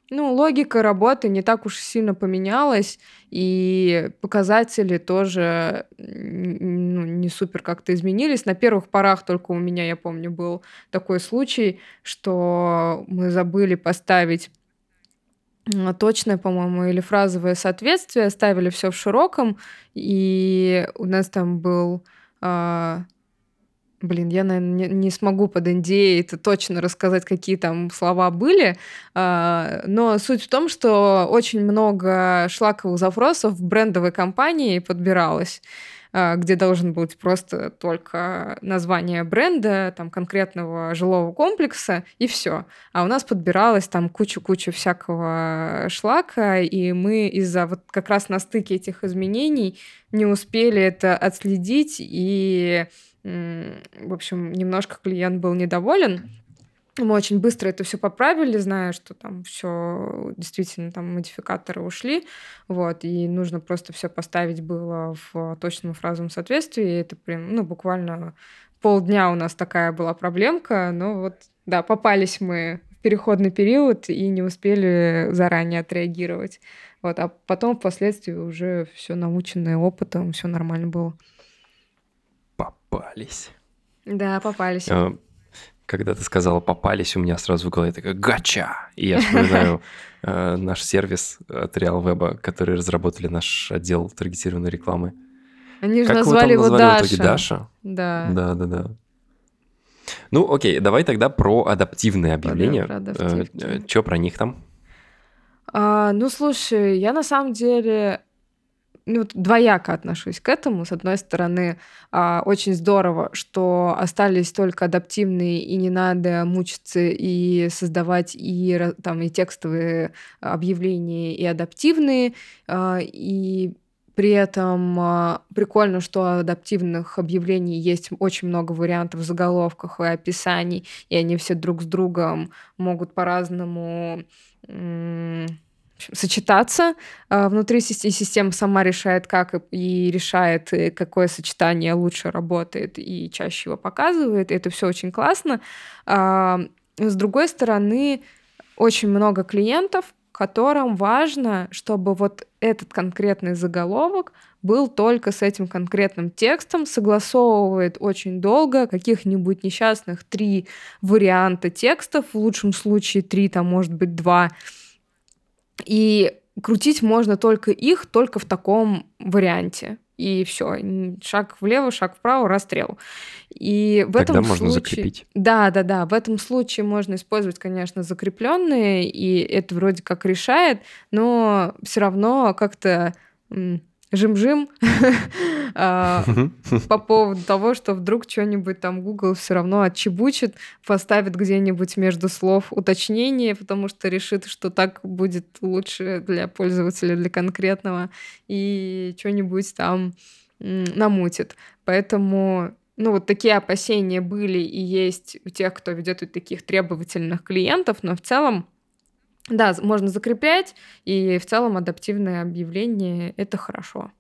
ну, логика работы не так уж сильно поменялась, и показатели тоже ну, не супер как-то изменились. На первых порах только у меня, я помню, был такой случай, что мы забыли поставить точное, по-моему, или фразовое соответствие, ставили все в широком, и у нас там был... А, блин, я, наверное, не, не смогу под NDA это точно рассказать, какие там слова были, а, но суть в том, что очень много шлаковых запросов в брендовой компании подбиралось. А, где должен быть просто только название бренда, там конкретного жилого комплекса и все. А у нас подбиралось там кучу-кучу всякого шлака, и мы из-за вот как раз на стыке этих изменений не успели это отследить, и, в общем, немножко клиент был недоволен. Мы очень быстро это все поправили, зная, что там все действительно там модификаторы ушли, вот, и нужно просто все поставить было в точном фразовом соответствии. И это прям, ну, буквально полдня у нас такая была проблемка, но вот, да, попались мы в переходный период и не успели заранее отреагировать. Вот, а потом впоследствии уже все наученное опытом, все нормально было. Попались. Да, попались. А, когда ты сказала «попались», у меня сразу в голове такая «гача!» И я вспоминаю э, наш сервис от RealWeb, который разработали наш отдел таргетированной рекламы. Они же назвали его Даша. Даша? Да. Да, да, да. Ну, окей, давай тогда про адаптивные объявления. Про, про э, э, Что про них там? А, ну, слушай, я на самом деле ну, двояко отношусь к этому. С одной стороны, а, очень здорово, что остались только адаптивные, и не надо мучиться и создавать и, там, и текстовые объявления, и адаптивные. А, и при этом а, прикольно, что адаптивных объявлений есть очень много вариантов в заголовках и описаний, и они все друг с другом могут по-разному сочетаться э, внутри системы, система сама решает, как и решает, э, какое сочетание лучше работает и чаще его показывает. Это все очень классно. Э, с другой стороны, очень много клиентов, которым важно, чтобы вот этот конкретный заголовок был только с этим конкретным текстом, согласовывает очень долго каких-нибудь несчастных три варианта текстов, в лучшем случае три, там может быть два, и крутить можно только их, только в таком варианте. И все, шаг влево, шаг вправо, расстрел. И в Тогда этом можно случае... закрепить. Да, да, да. В этом случае можно использовать, конечно, закрепленные, и это вроде как решает, но все равно как-то жим-жим а, по поводу того, что вдруг что-нибудь там Google все равно отчебучит, поставит где-нибудь между слов уточнение, потому что решит, что так будет лучше для пользователя, для конкретного, и что-нибудь там намутит. Поэтому ну, вот такие опасения были и есть у тех, кто ведет таких требовательных клиентов, но в целом Да, можно закреплять, и в целом адаптивное объявление — это хорошо,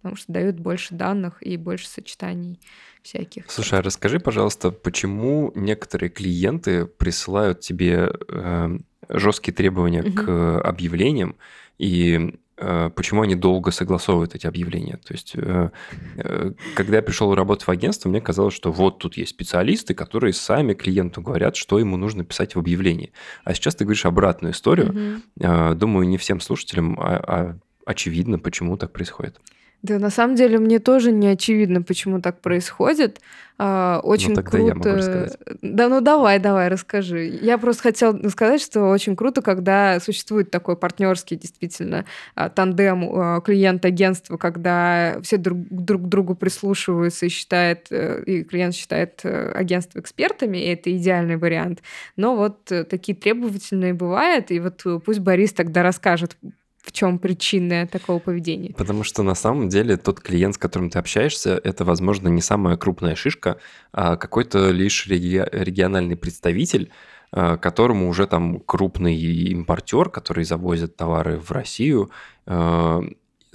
потому что дают больше данных и больше сочетаний всяких. Слушай, а расскажи, пожалуйста, почему некоторые клиенты присылают тебе э, жесткие требования угу. к объявлениям, и почему они долго согласовывают эти объявления. То есть, э, э, когда я пришел работать в агентство, мне казалось, что вот тут есть специалисты, которые сами клиенту говорят, что ему нужно писать в объявлении. А сейчас ты говоришь обратную историю. Угу. Думаю, не всем слушателям а, а очевидно, почему так происходит. Да, на самом деле мне тоже не очевидно, почему так происходит. А, очень ну, тогда круто. Я могу рассказать. Да, ну давай, давай, расскажи. Я просто хотела сказать, что очень круто, когда существует такой партнерский действительно а, тандем а, клиент-агентства, когда все друг, друг к другу прислушиваются и считает, э, и клиент считает э, агентство экспертами, и это идеальный вариант. Но вот э, такие требовательные бывают, и вот пусть Борис тогда расскажет, в чем причина такого поведения? Потому что на самом деле тот клиент, с которым ты общаешься, это, возможно, не самая крупная шишка, а какой-то лишь реги- региональный представитель, а, которому уже там крупный импортер, который завозит товары в Россию, а,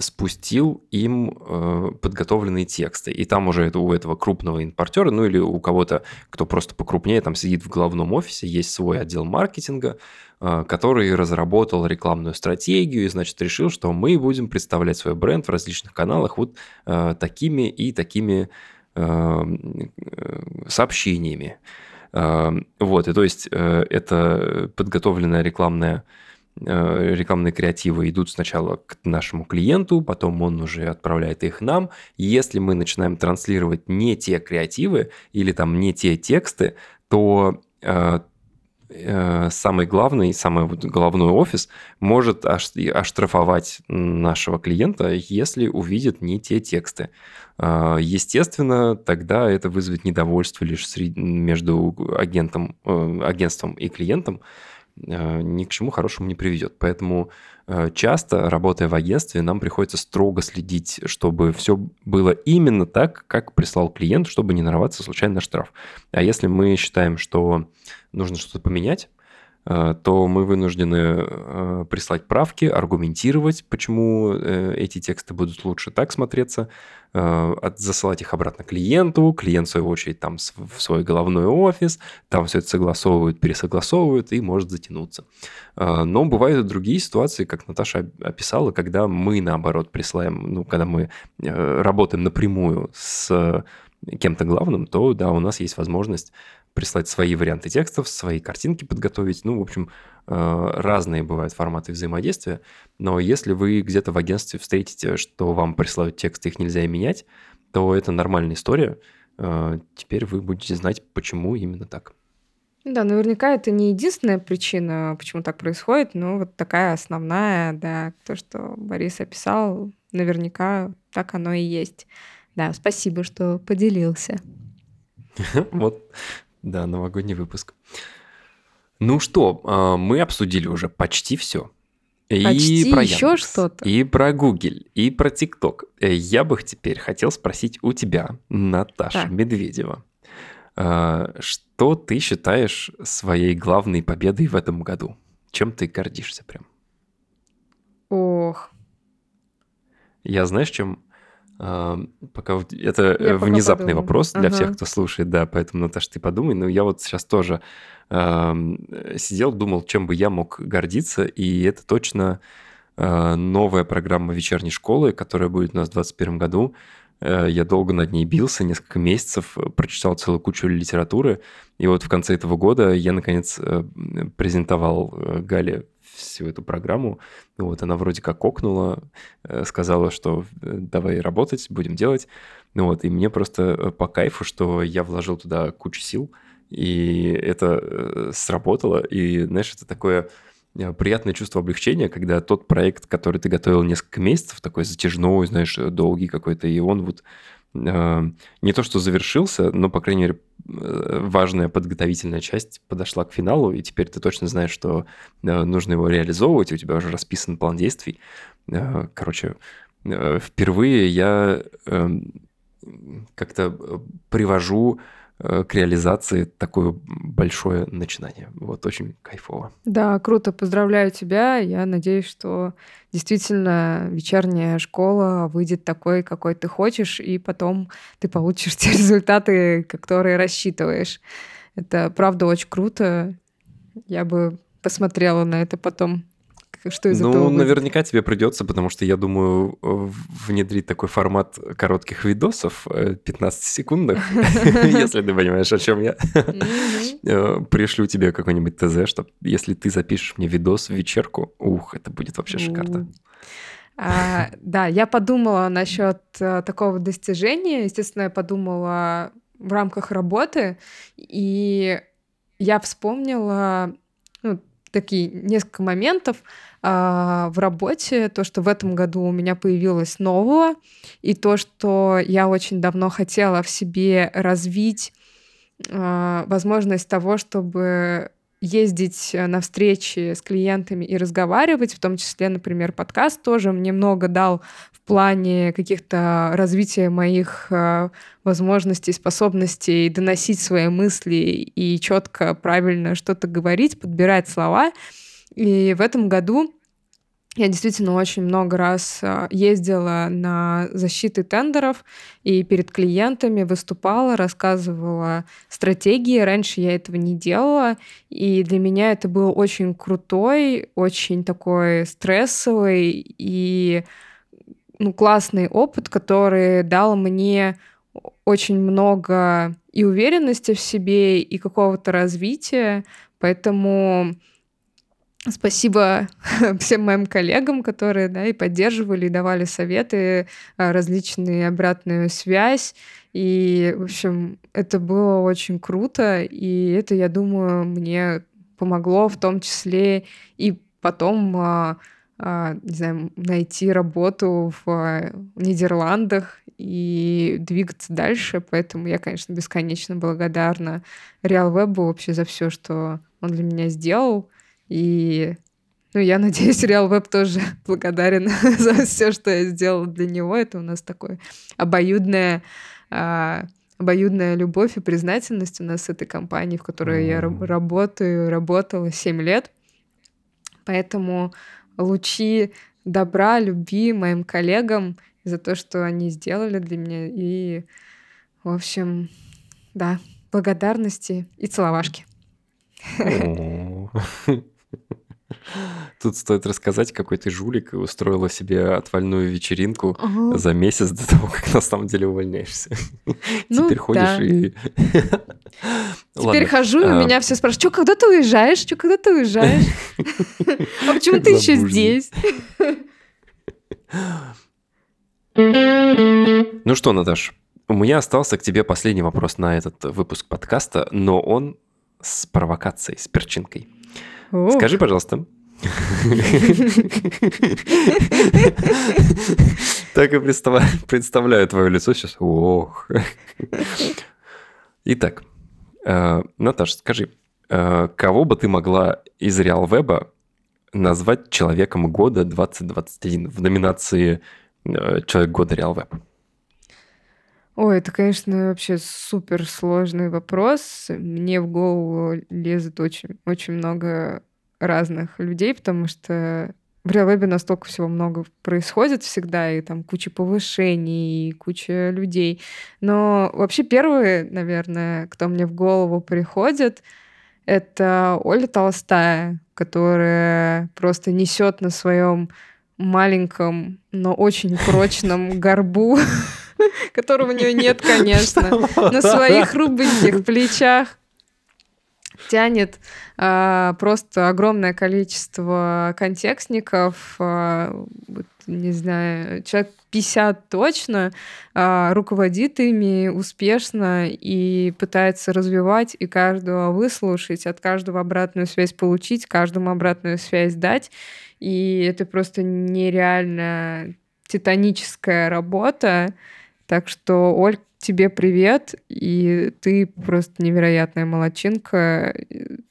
спустил им э, подготовленные тексты. И там уже это у этого крупного импортера, ну или у кого-то, кто просто покрупнее, там сидит в главном офисе, есть свой отдел маркетинга, э, который разработал рекламную стратегию и, значит, решил, что мы будем представлять свой бренд в различных каналах вот э, такими и такими э, сообщениями. Э, вот, и то есть э, это подготовленная рекламная Э, рекламные креативы идут сначала к нашему клиенту, потом он уже отправляет их нам. Если мы начинаем транслировать не те креативы или там не те тексты, то э, э, самый главный, самый вот головной офис может оштрафовать нашего клиента, если увидит не те тексты. Естественно, тогда это вызовет недовольство лишь между агентом, агентством и клиентом, Э, ни к чему хорошему не приведет. Поэтому э, часто, работая в агентстве, нам приходится строго следить, чтобы все было именно так, как прислал клиент, чтобы не нарваться случайно на штраф. А если мы считаем, что нужно что-то поменять, э, то мы вынуждены прислать правки, аргументировать, почему эти тексты будут лучше так смотреться, Э, засылать их обратно клиенту, клиент, в свою очередь, там в свой головной офис, там все это согласовывают, пересогласовывают и может затянуться. Э, но бывают и другие ситуации, как Наташа описала, когда мы, наоборот, присылаем, ну, когда мы э, работаем напрямую с кем-то главным, то, да, у нас есть возможность прислать свои варианты текстов, свои картинки подготовить. Ну, в общем, Э, разные бывают форматы взаимодействия, но если вы где-то в агентстве встретите, что вам присылают тексты, их нельзя менять, то это нормальная история. Э, теперь вы будете знать, почему именно так. Да, наверняка это не единственная причина, почему так происходит, но вот такая основная, да, то, что Борис описал, наверняка так оно и есть. Да, спасибо, что поделился. Вот, да, новогодний выпуск. Ну что, а, мы обсудили уже почти все. Почти и про еще что-то. И про Google, и про TikTok. Э, я бы теперь хотел спросить у тебя, Наташа так. Медведева, а, что ты считаешь своей главной победой в этом году? Чем ты гордишься прям? Ох. Я знаешь, чем Пока это я внезапный подумаю. вопрос для ага. всех, кто слушает, да, поэтому, Наташа, ты подумай. Но я вот сейчас тоже э, сидел, думал, чем бы я мог гордиться, и это точно э, новая программа вечерней школы, которая будет у нас в 2021 году. Э, я долго над ней бился, несколько месяцев, прочитал целую кучу литературы, и вот в конце этого года я, наконец, э, презентовал э, Гале всю эту программу. Вот она вроде как окнула, э, сказала, что э, давай работать, будем делать. Ну вот, и мне просто э, по кайфу, что я вложил туда кучу сил, и это сработало. И, знаешь, это такое приятное чувство облегчения, когда тот проект, который ты готовил несколько месяцев, такой затяжной, знаешь, долгий какой-то, и он вот не то что завершился, но, по крайней мере, э, важная подготовительная часть подошла к финалу, и теперь ты точно знаешь, что э, нужно его реализовывать, у тебя уже расписан план действий. Э, короче, впервые я эм, как-то привожу э, к реализации такое большое начинание. Вот очень кайфово. Да, круто, поздравляю тебя. Я надеюсь, что действительно вечерняя школа выйдет такой, какой ты хочешь, и потом ты получишь те результаты, которые рассчитываешь. Это правда очень круто. Я бы посмотрела на это потом что из ну, этого будет? наверняка тебе придется, потому что я думаю внедрить такой формат коротких видосов 15-секундных, если ты понимаешь, о чем я. Э, пришлю тебе какой-нибудь ТЗ, что если ты запишешь мне видос в вечерку, ух, это будет вообще шикарно. А, да, я подумала насчет а, такого достижения. Естественно, я подумала в рамках работы, и я вспомнила ну, такие несколько моментов в работе, то, что в этом году у меня появилось нового, и то, что я очень давно хотела в себе развить а, возможность того, чтобы ездить на встречи с клиентами и разговаривать, в том числе, например, подкаст тоже мне много дал в плане каких-то развития моих э, возможностей, способностей доносить свои мысли и четко, правильно что-то говорить, подбирать слова. И в этом году я действительно очень много раз а, ездила на защиты тендеров и перед клиентами выступала, рассказывала стратегии. Раньше я этого не делала, и для меня это был очень крутой, очень такой стрессовый и ну, классный опыт, который дал мне очень много и уверенности в себе, и какого-то развития. Поэтому Спасибо всем моим коллегам, которые да, и поддерживали, и давали советы, а, различные обратную связь. И, в общем, это было очень круто, и это, я думаю, мне помогло в том числе и потом а, а, не знаю, найти работу в Нидерландах и двигаться дальше. Поэтому я, конечно, бесконечно благодарна RealWeb вообще за все, что он для меня сделал. И ну, я надеюсь, Реал Веб тоже благодарен за все, что я сделала для него. Это у нас такое обоюдное а, обоюдная любовь и признательность у нас с этой компанией, в которой я работаю, работала 7 лет. Поэтому лучи добра, любви моим коллегам за то, что они сделали для меня. И, в общем, да, благодарности и целовашки. Тут стоит рассказать, какой ты жулик устроила себе отвальную вечеринку ага. за месяц до того, как на самом деле увольняешься. Ну, Теперь ходишь да. и... Теперь хожу, и а. меня все спрашивают, что, когда ты уезжаешь? Что, когда ты уезжаешь? А почему ты еще здесь? Ну что, Наташ, у меня остался к тебе последний вопрос на этот выпуск подкаста, но он с провокацией, с перчинкой. Ох. Скажи, пожалуйста. Так и представляю твое лицо сейчас. Ох. Итак, э, Наташа, скажи, э, кого бы ты могла из Реалвеба назвать человеком года 2021 в номинации э, «Человек года Реалвеб»? Ой, это, конечно, вообще супер сложный вопрос. Мне в голову лезет очень, очень много разных людей, потому что в реалвебе настолько всего много происходит всегда, и там куча повышений, и куча людей. Но вообще первые, наверное, кто мне в голову приходит, это Оля Толстая, которая просто несет на своем маленьком, но очень прочном горбу которого у нее нет, конечно, на своих хрупких плечах тянет э, просто огромное количество контекстников, э, не знаю, человек 50 точно, э, руководит ими успешно и пытается развивать и каждого выслушать, от каждого обратную связь получить, каждому обратную связь дать. И это просто нереально титаническая работа. Так что, Оль, тебе привет, и ты просто невероятная молочинка.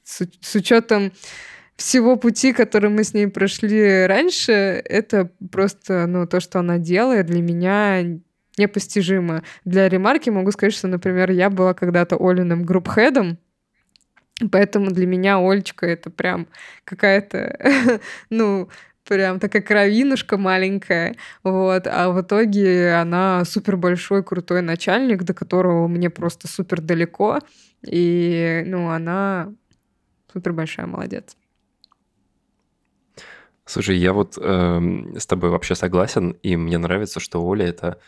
С, с учетом всего пути, который мы с ней прошли раньше, это просто, ну, то, что она делает, для меня непостижимо. Для ремарки могу сказать, что, например, я была когда-то Олиным группхедом, Поэтому для меня Олечка это прям какая-то, ну, прям такая кровинушка маленькая, вот, а в итоге она супер большой, крутой начальник, до которого мне просто супер далеко, и, ну, она супер большая молодец. Слушай, я вот э, с тобой вообще согласен, и мне нравится, что Оля это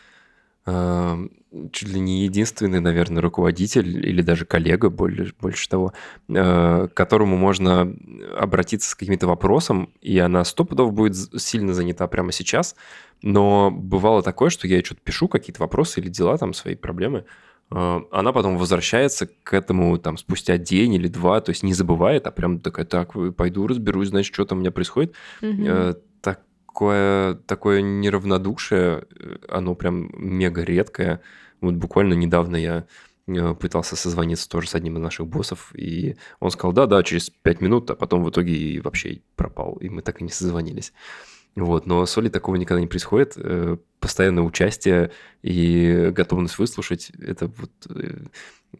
чуть ли не единственный, наверное, руководитель или даже коллега, больше, больше того, э, к которому можно обратиться с каким-то вопросом, и она сто пудов будет сильно занята прямо сейчас, но бывало такое, что я что-то пишу, какие-то вопросы или дела, там, свои проблемы, э, она потом возвращается к этому там спустя день или два, то есть не забывает, а прям такая, так, пойду разберусь, значит, что там у меня происходит. Мгм. Такое, такое неравнодушие, э, оно прям мега редкое. Вот буквально недавно я э, пытался созвониться тоже с одним из наших боссов, и он сказал, да-да, через пять минут, а потом в итоге и вообще пропал, и мы так и не созвонились. Вот, но с Олей такого никогда не происходит. Э, Постоянное участие и готовность выслушать, это вот...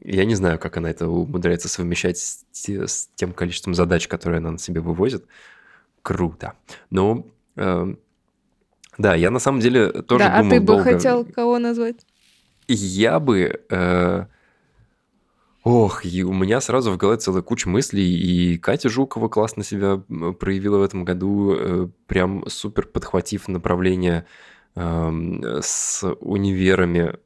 Я не знаю, как она это умудряется совмещать с, с тем количеством задач, которые она на себе вывозит. Круто. Но, да, я на самом деле тоже Да, а думал ты бы долго. хотел кого назвать? Я бы... э, Ох, и у меня сразу в голове целая куча мыслей, и Катя Жукова классно себя проявила в этом году, э, прям супер подхватив направление эм, с универами э,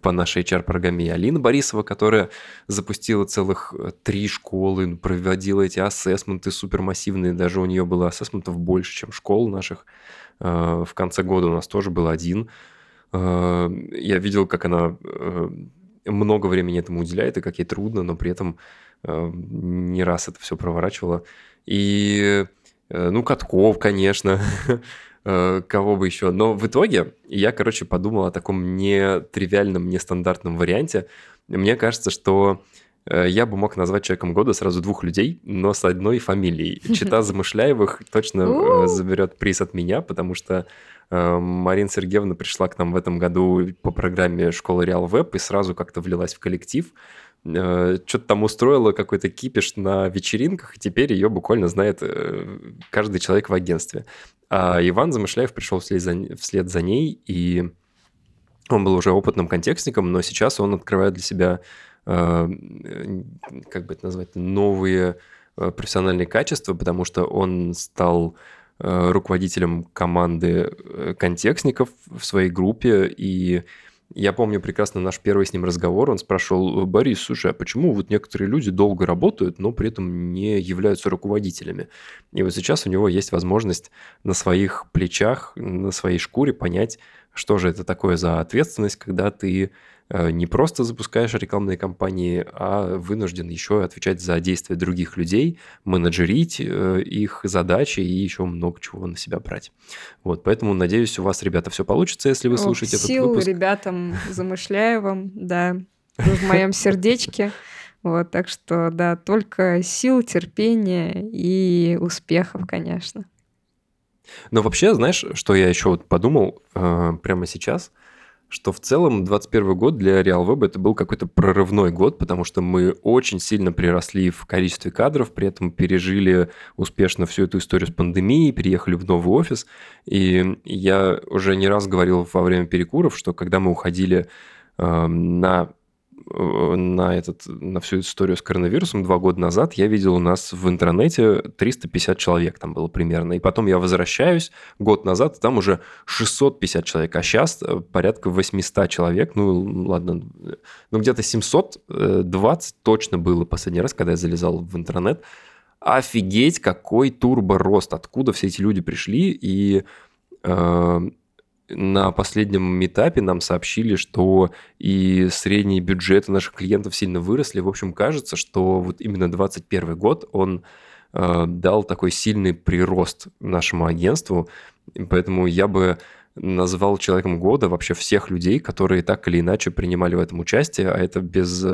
по нашей HR-программе. Алина Борисова, которая запустила целых э, три школы, проводила эти ассессменты супермассивные, даже у нее было ассессментов больше, чем школ наших. Э, В конце года у нас тоже был один. Э, Я видел, как она много времени этому уделяет, и как ей трудно, но при этом не раз это все проворачивала. И, ну, Катков, конечно, кого бы еще. Но в итоге я, короче, подумал о таком нетривиальном, нестандартном варианте. Мне кажется, что э, я бы мог назвать человеком года сразу двух людей, но с одной фамилией. Чита Замышляевых точно э, заберет приз от меня, потому что э, Марина Сергеевна пришла к нам в этом году по программе «Школа Реал Веб» и сразу как-то влилась в коллектив. Э, Что-то там устроила какой-то кипиш на вечеринках, и теперь ее буквально знает э, каждый человек в агентстве. А Иван Замышляев пришел вслед за, вслед за ней, и он был уже опытным контекстником, но сейчас он открывает для себя, э, как бы это назвать, новые профессиональные качества, потому что он стал руководителем команды контекстников в своей группе, и я помню прекрасно наш первый с ним разговор, он спрашивал, Борис, слушай, а почему вот некоторые люди долго работают, но при этом не являются руководителями? И вот сейчас у него есть возможность на своих плечах, на своей шкуре понять, что же это такое за ответственность, когда ты э, не просто запускаешь рекламные кампании, а вынужден еще отвечать за действия других людей, менеджерить э, их задачи и еще много чего на себя брать. Вот, поэтому надеюсь, у вас, ребята, все получится, если вы слушаете этот сил выпуск. ребятам Замышляевым, да, в моем сердечке. Вот, так что, да, только сил, терпения и успехов, конечно. Но вообще, знаешь, что я еще вот подумал э, прямо сейчас, что в целом 21 год для RealWeb это был какой-то прорывной год, потому что мы очень сильно приросли в количестве кадров, при этом пережили успешно всю эту историю с пандемией, переехали в новый офис. И я уже не раз говорил во время перекуров, что когда мы уходили э, на на, этот, на всю историю с коронавирусом два года назад я видел у нас в интернете 350 человек там было примерно. И потом я возвращаюсь год назад, там уже 650 человек, а сейчас порядка 800 человек. Ну, ладно, ну где-то 720 точно было последний раз, когда я залезал в интернет. Офигеть, какой турбо-рост, откуда все эти люди пришли. И э, на последнем этапе нам сообщили, что и средние бюджеты наших клиентов сильно выросли. В общем, кажется, что вот именно 2021 год, он э, дал такой сильный прирост нашему агентству. Поэтому я бы назвал человеком года вообще всех людей, которые так или иначе принимали в этом участие, а это без,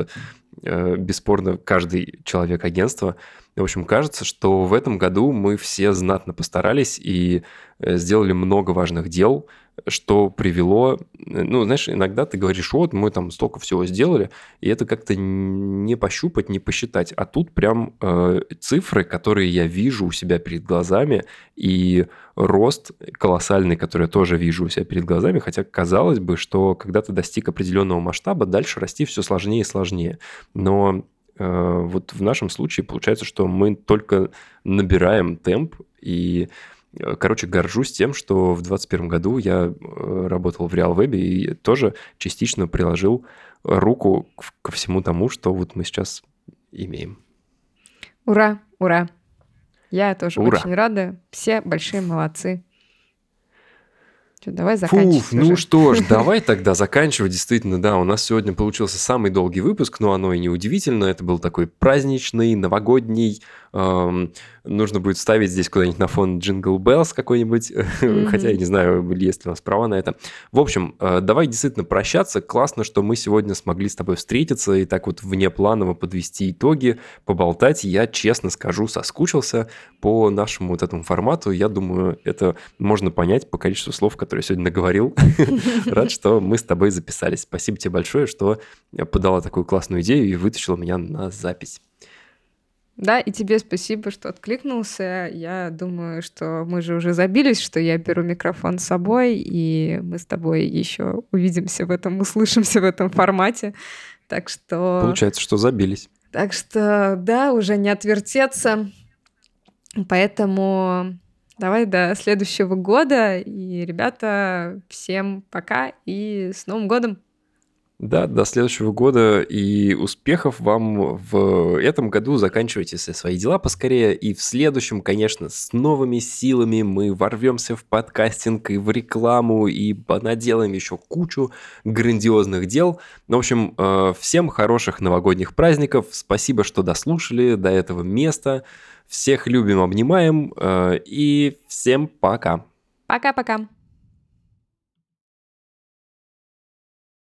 э, бесспорно каждый человек агентства. В общем, кажется, что в этом году мы все знатно постарались и э, сделали много важных дел, что привело... Ну, знаешь, иногда ты говоришь, вот, мы там столько всего сделали, и это как-то не пощупать, не посчитать. А тут прям э, цифры, которые я вижу у себя перед глазами, и рост колоссальный, который я тоже вижу у себя перед глазами, хотя казалось бы, что когда ты достиг определенного масштаба, дальше расти все сложнее и сложнее. Но э, вот в нашем случае получается, что мы только набираем темп, и Э, короче, горжусь тем, что в 2021 году я э, работал в RealWeb и тоже частично приложил руку ко всему тому, что вот мы сейчас имеем. Ура, ура. Я тоже ура. очень рада. Все большие молодцы. Что, давай заканчивать. Фуф, ну что ж, давай тогда заканчивать. Действительно, да, у нас сегодня получился самый долгий выпуск, но оно и не удивительно. Это был такой праздничный, новогодний, нужно будет ставить здесь куда-нибудь на фон Jingle Bells какой-нибудь, mm-hmm. хотя я не знаю, есть ли у нас права на это. В общем, э, давай действительно прощаться. Классно, что мы сегодня смогли с тобой встретиться и так вот внепланово подвести итоги, поболтать. Я, честно скажу, соскучился по нашему вот этому формату. Я думаю, это можно понять по количеству слов, которые я сегодня наговорил. Рад, что мы с тобой записались. Спасибо тебе большое, что подала такую классную идею и вытащила меня на запись. Да, и тебе спасибо, что откликнулся. Я думаю, что мы же уже забились, что я беру микрофон с собой, и мы с тобой еще увидимся в этом, услышимся в этом формате. Так что... Получается, что забились. Так что, да, уже не отвертеться. Поэтому давай до следующего года. И, ребята, всем пока и с Новым годом! Да, до следующего года и успехов вам в этом году. Заканчивайте все свои дела поскорее. И в следующем, конечно, с новыми силами мы ворвемся в подкастинг и в рекламу и наделаем еще кучу грандиозных дел. В общем, э, всем хороших новогодних праздников. Спасибо, что дослушали до этого места. Всех любим, обнимаем. Э, и всем пока. Пока-пока.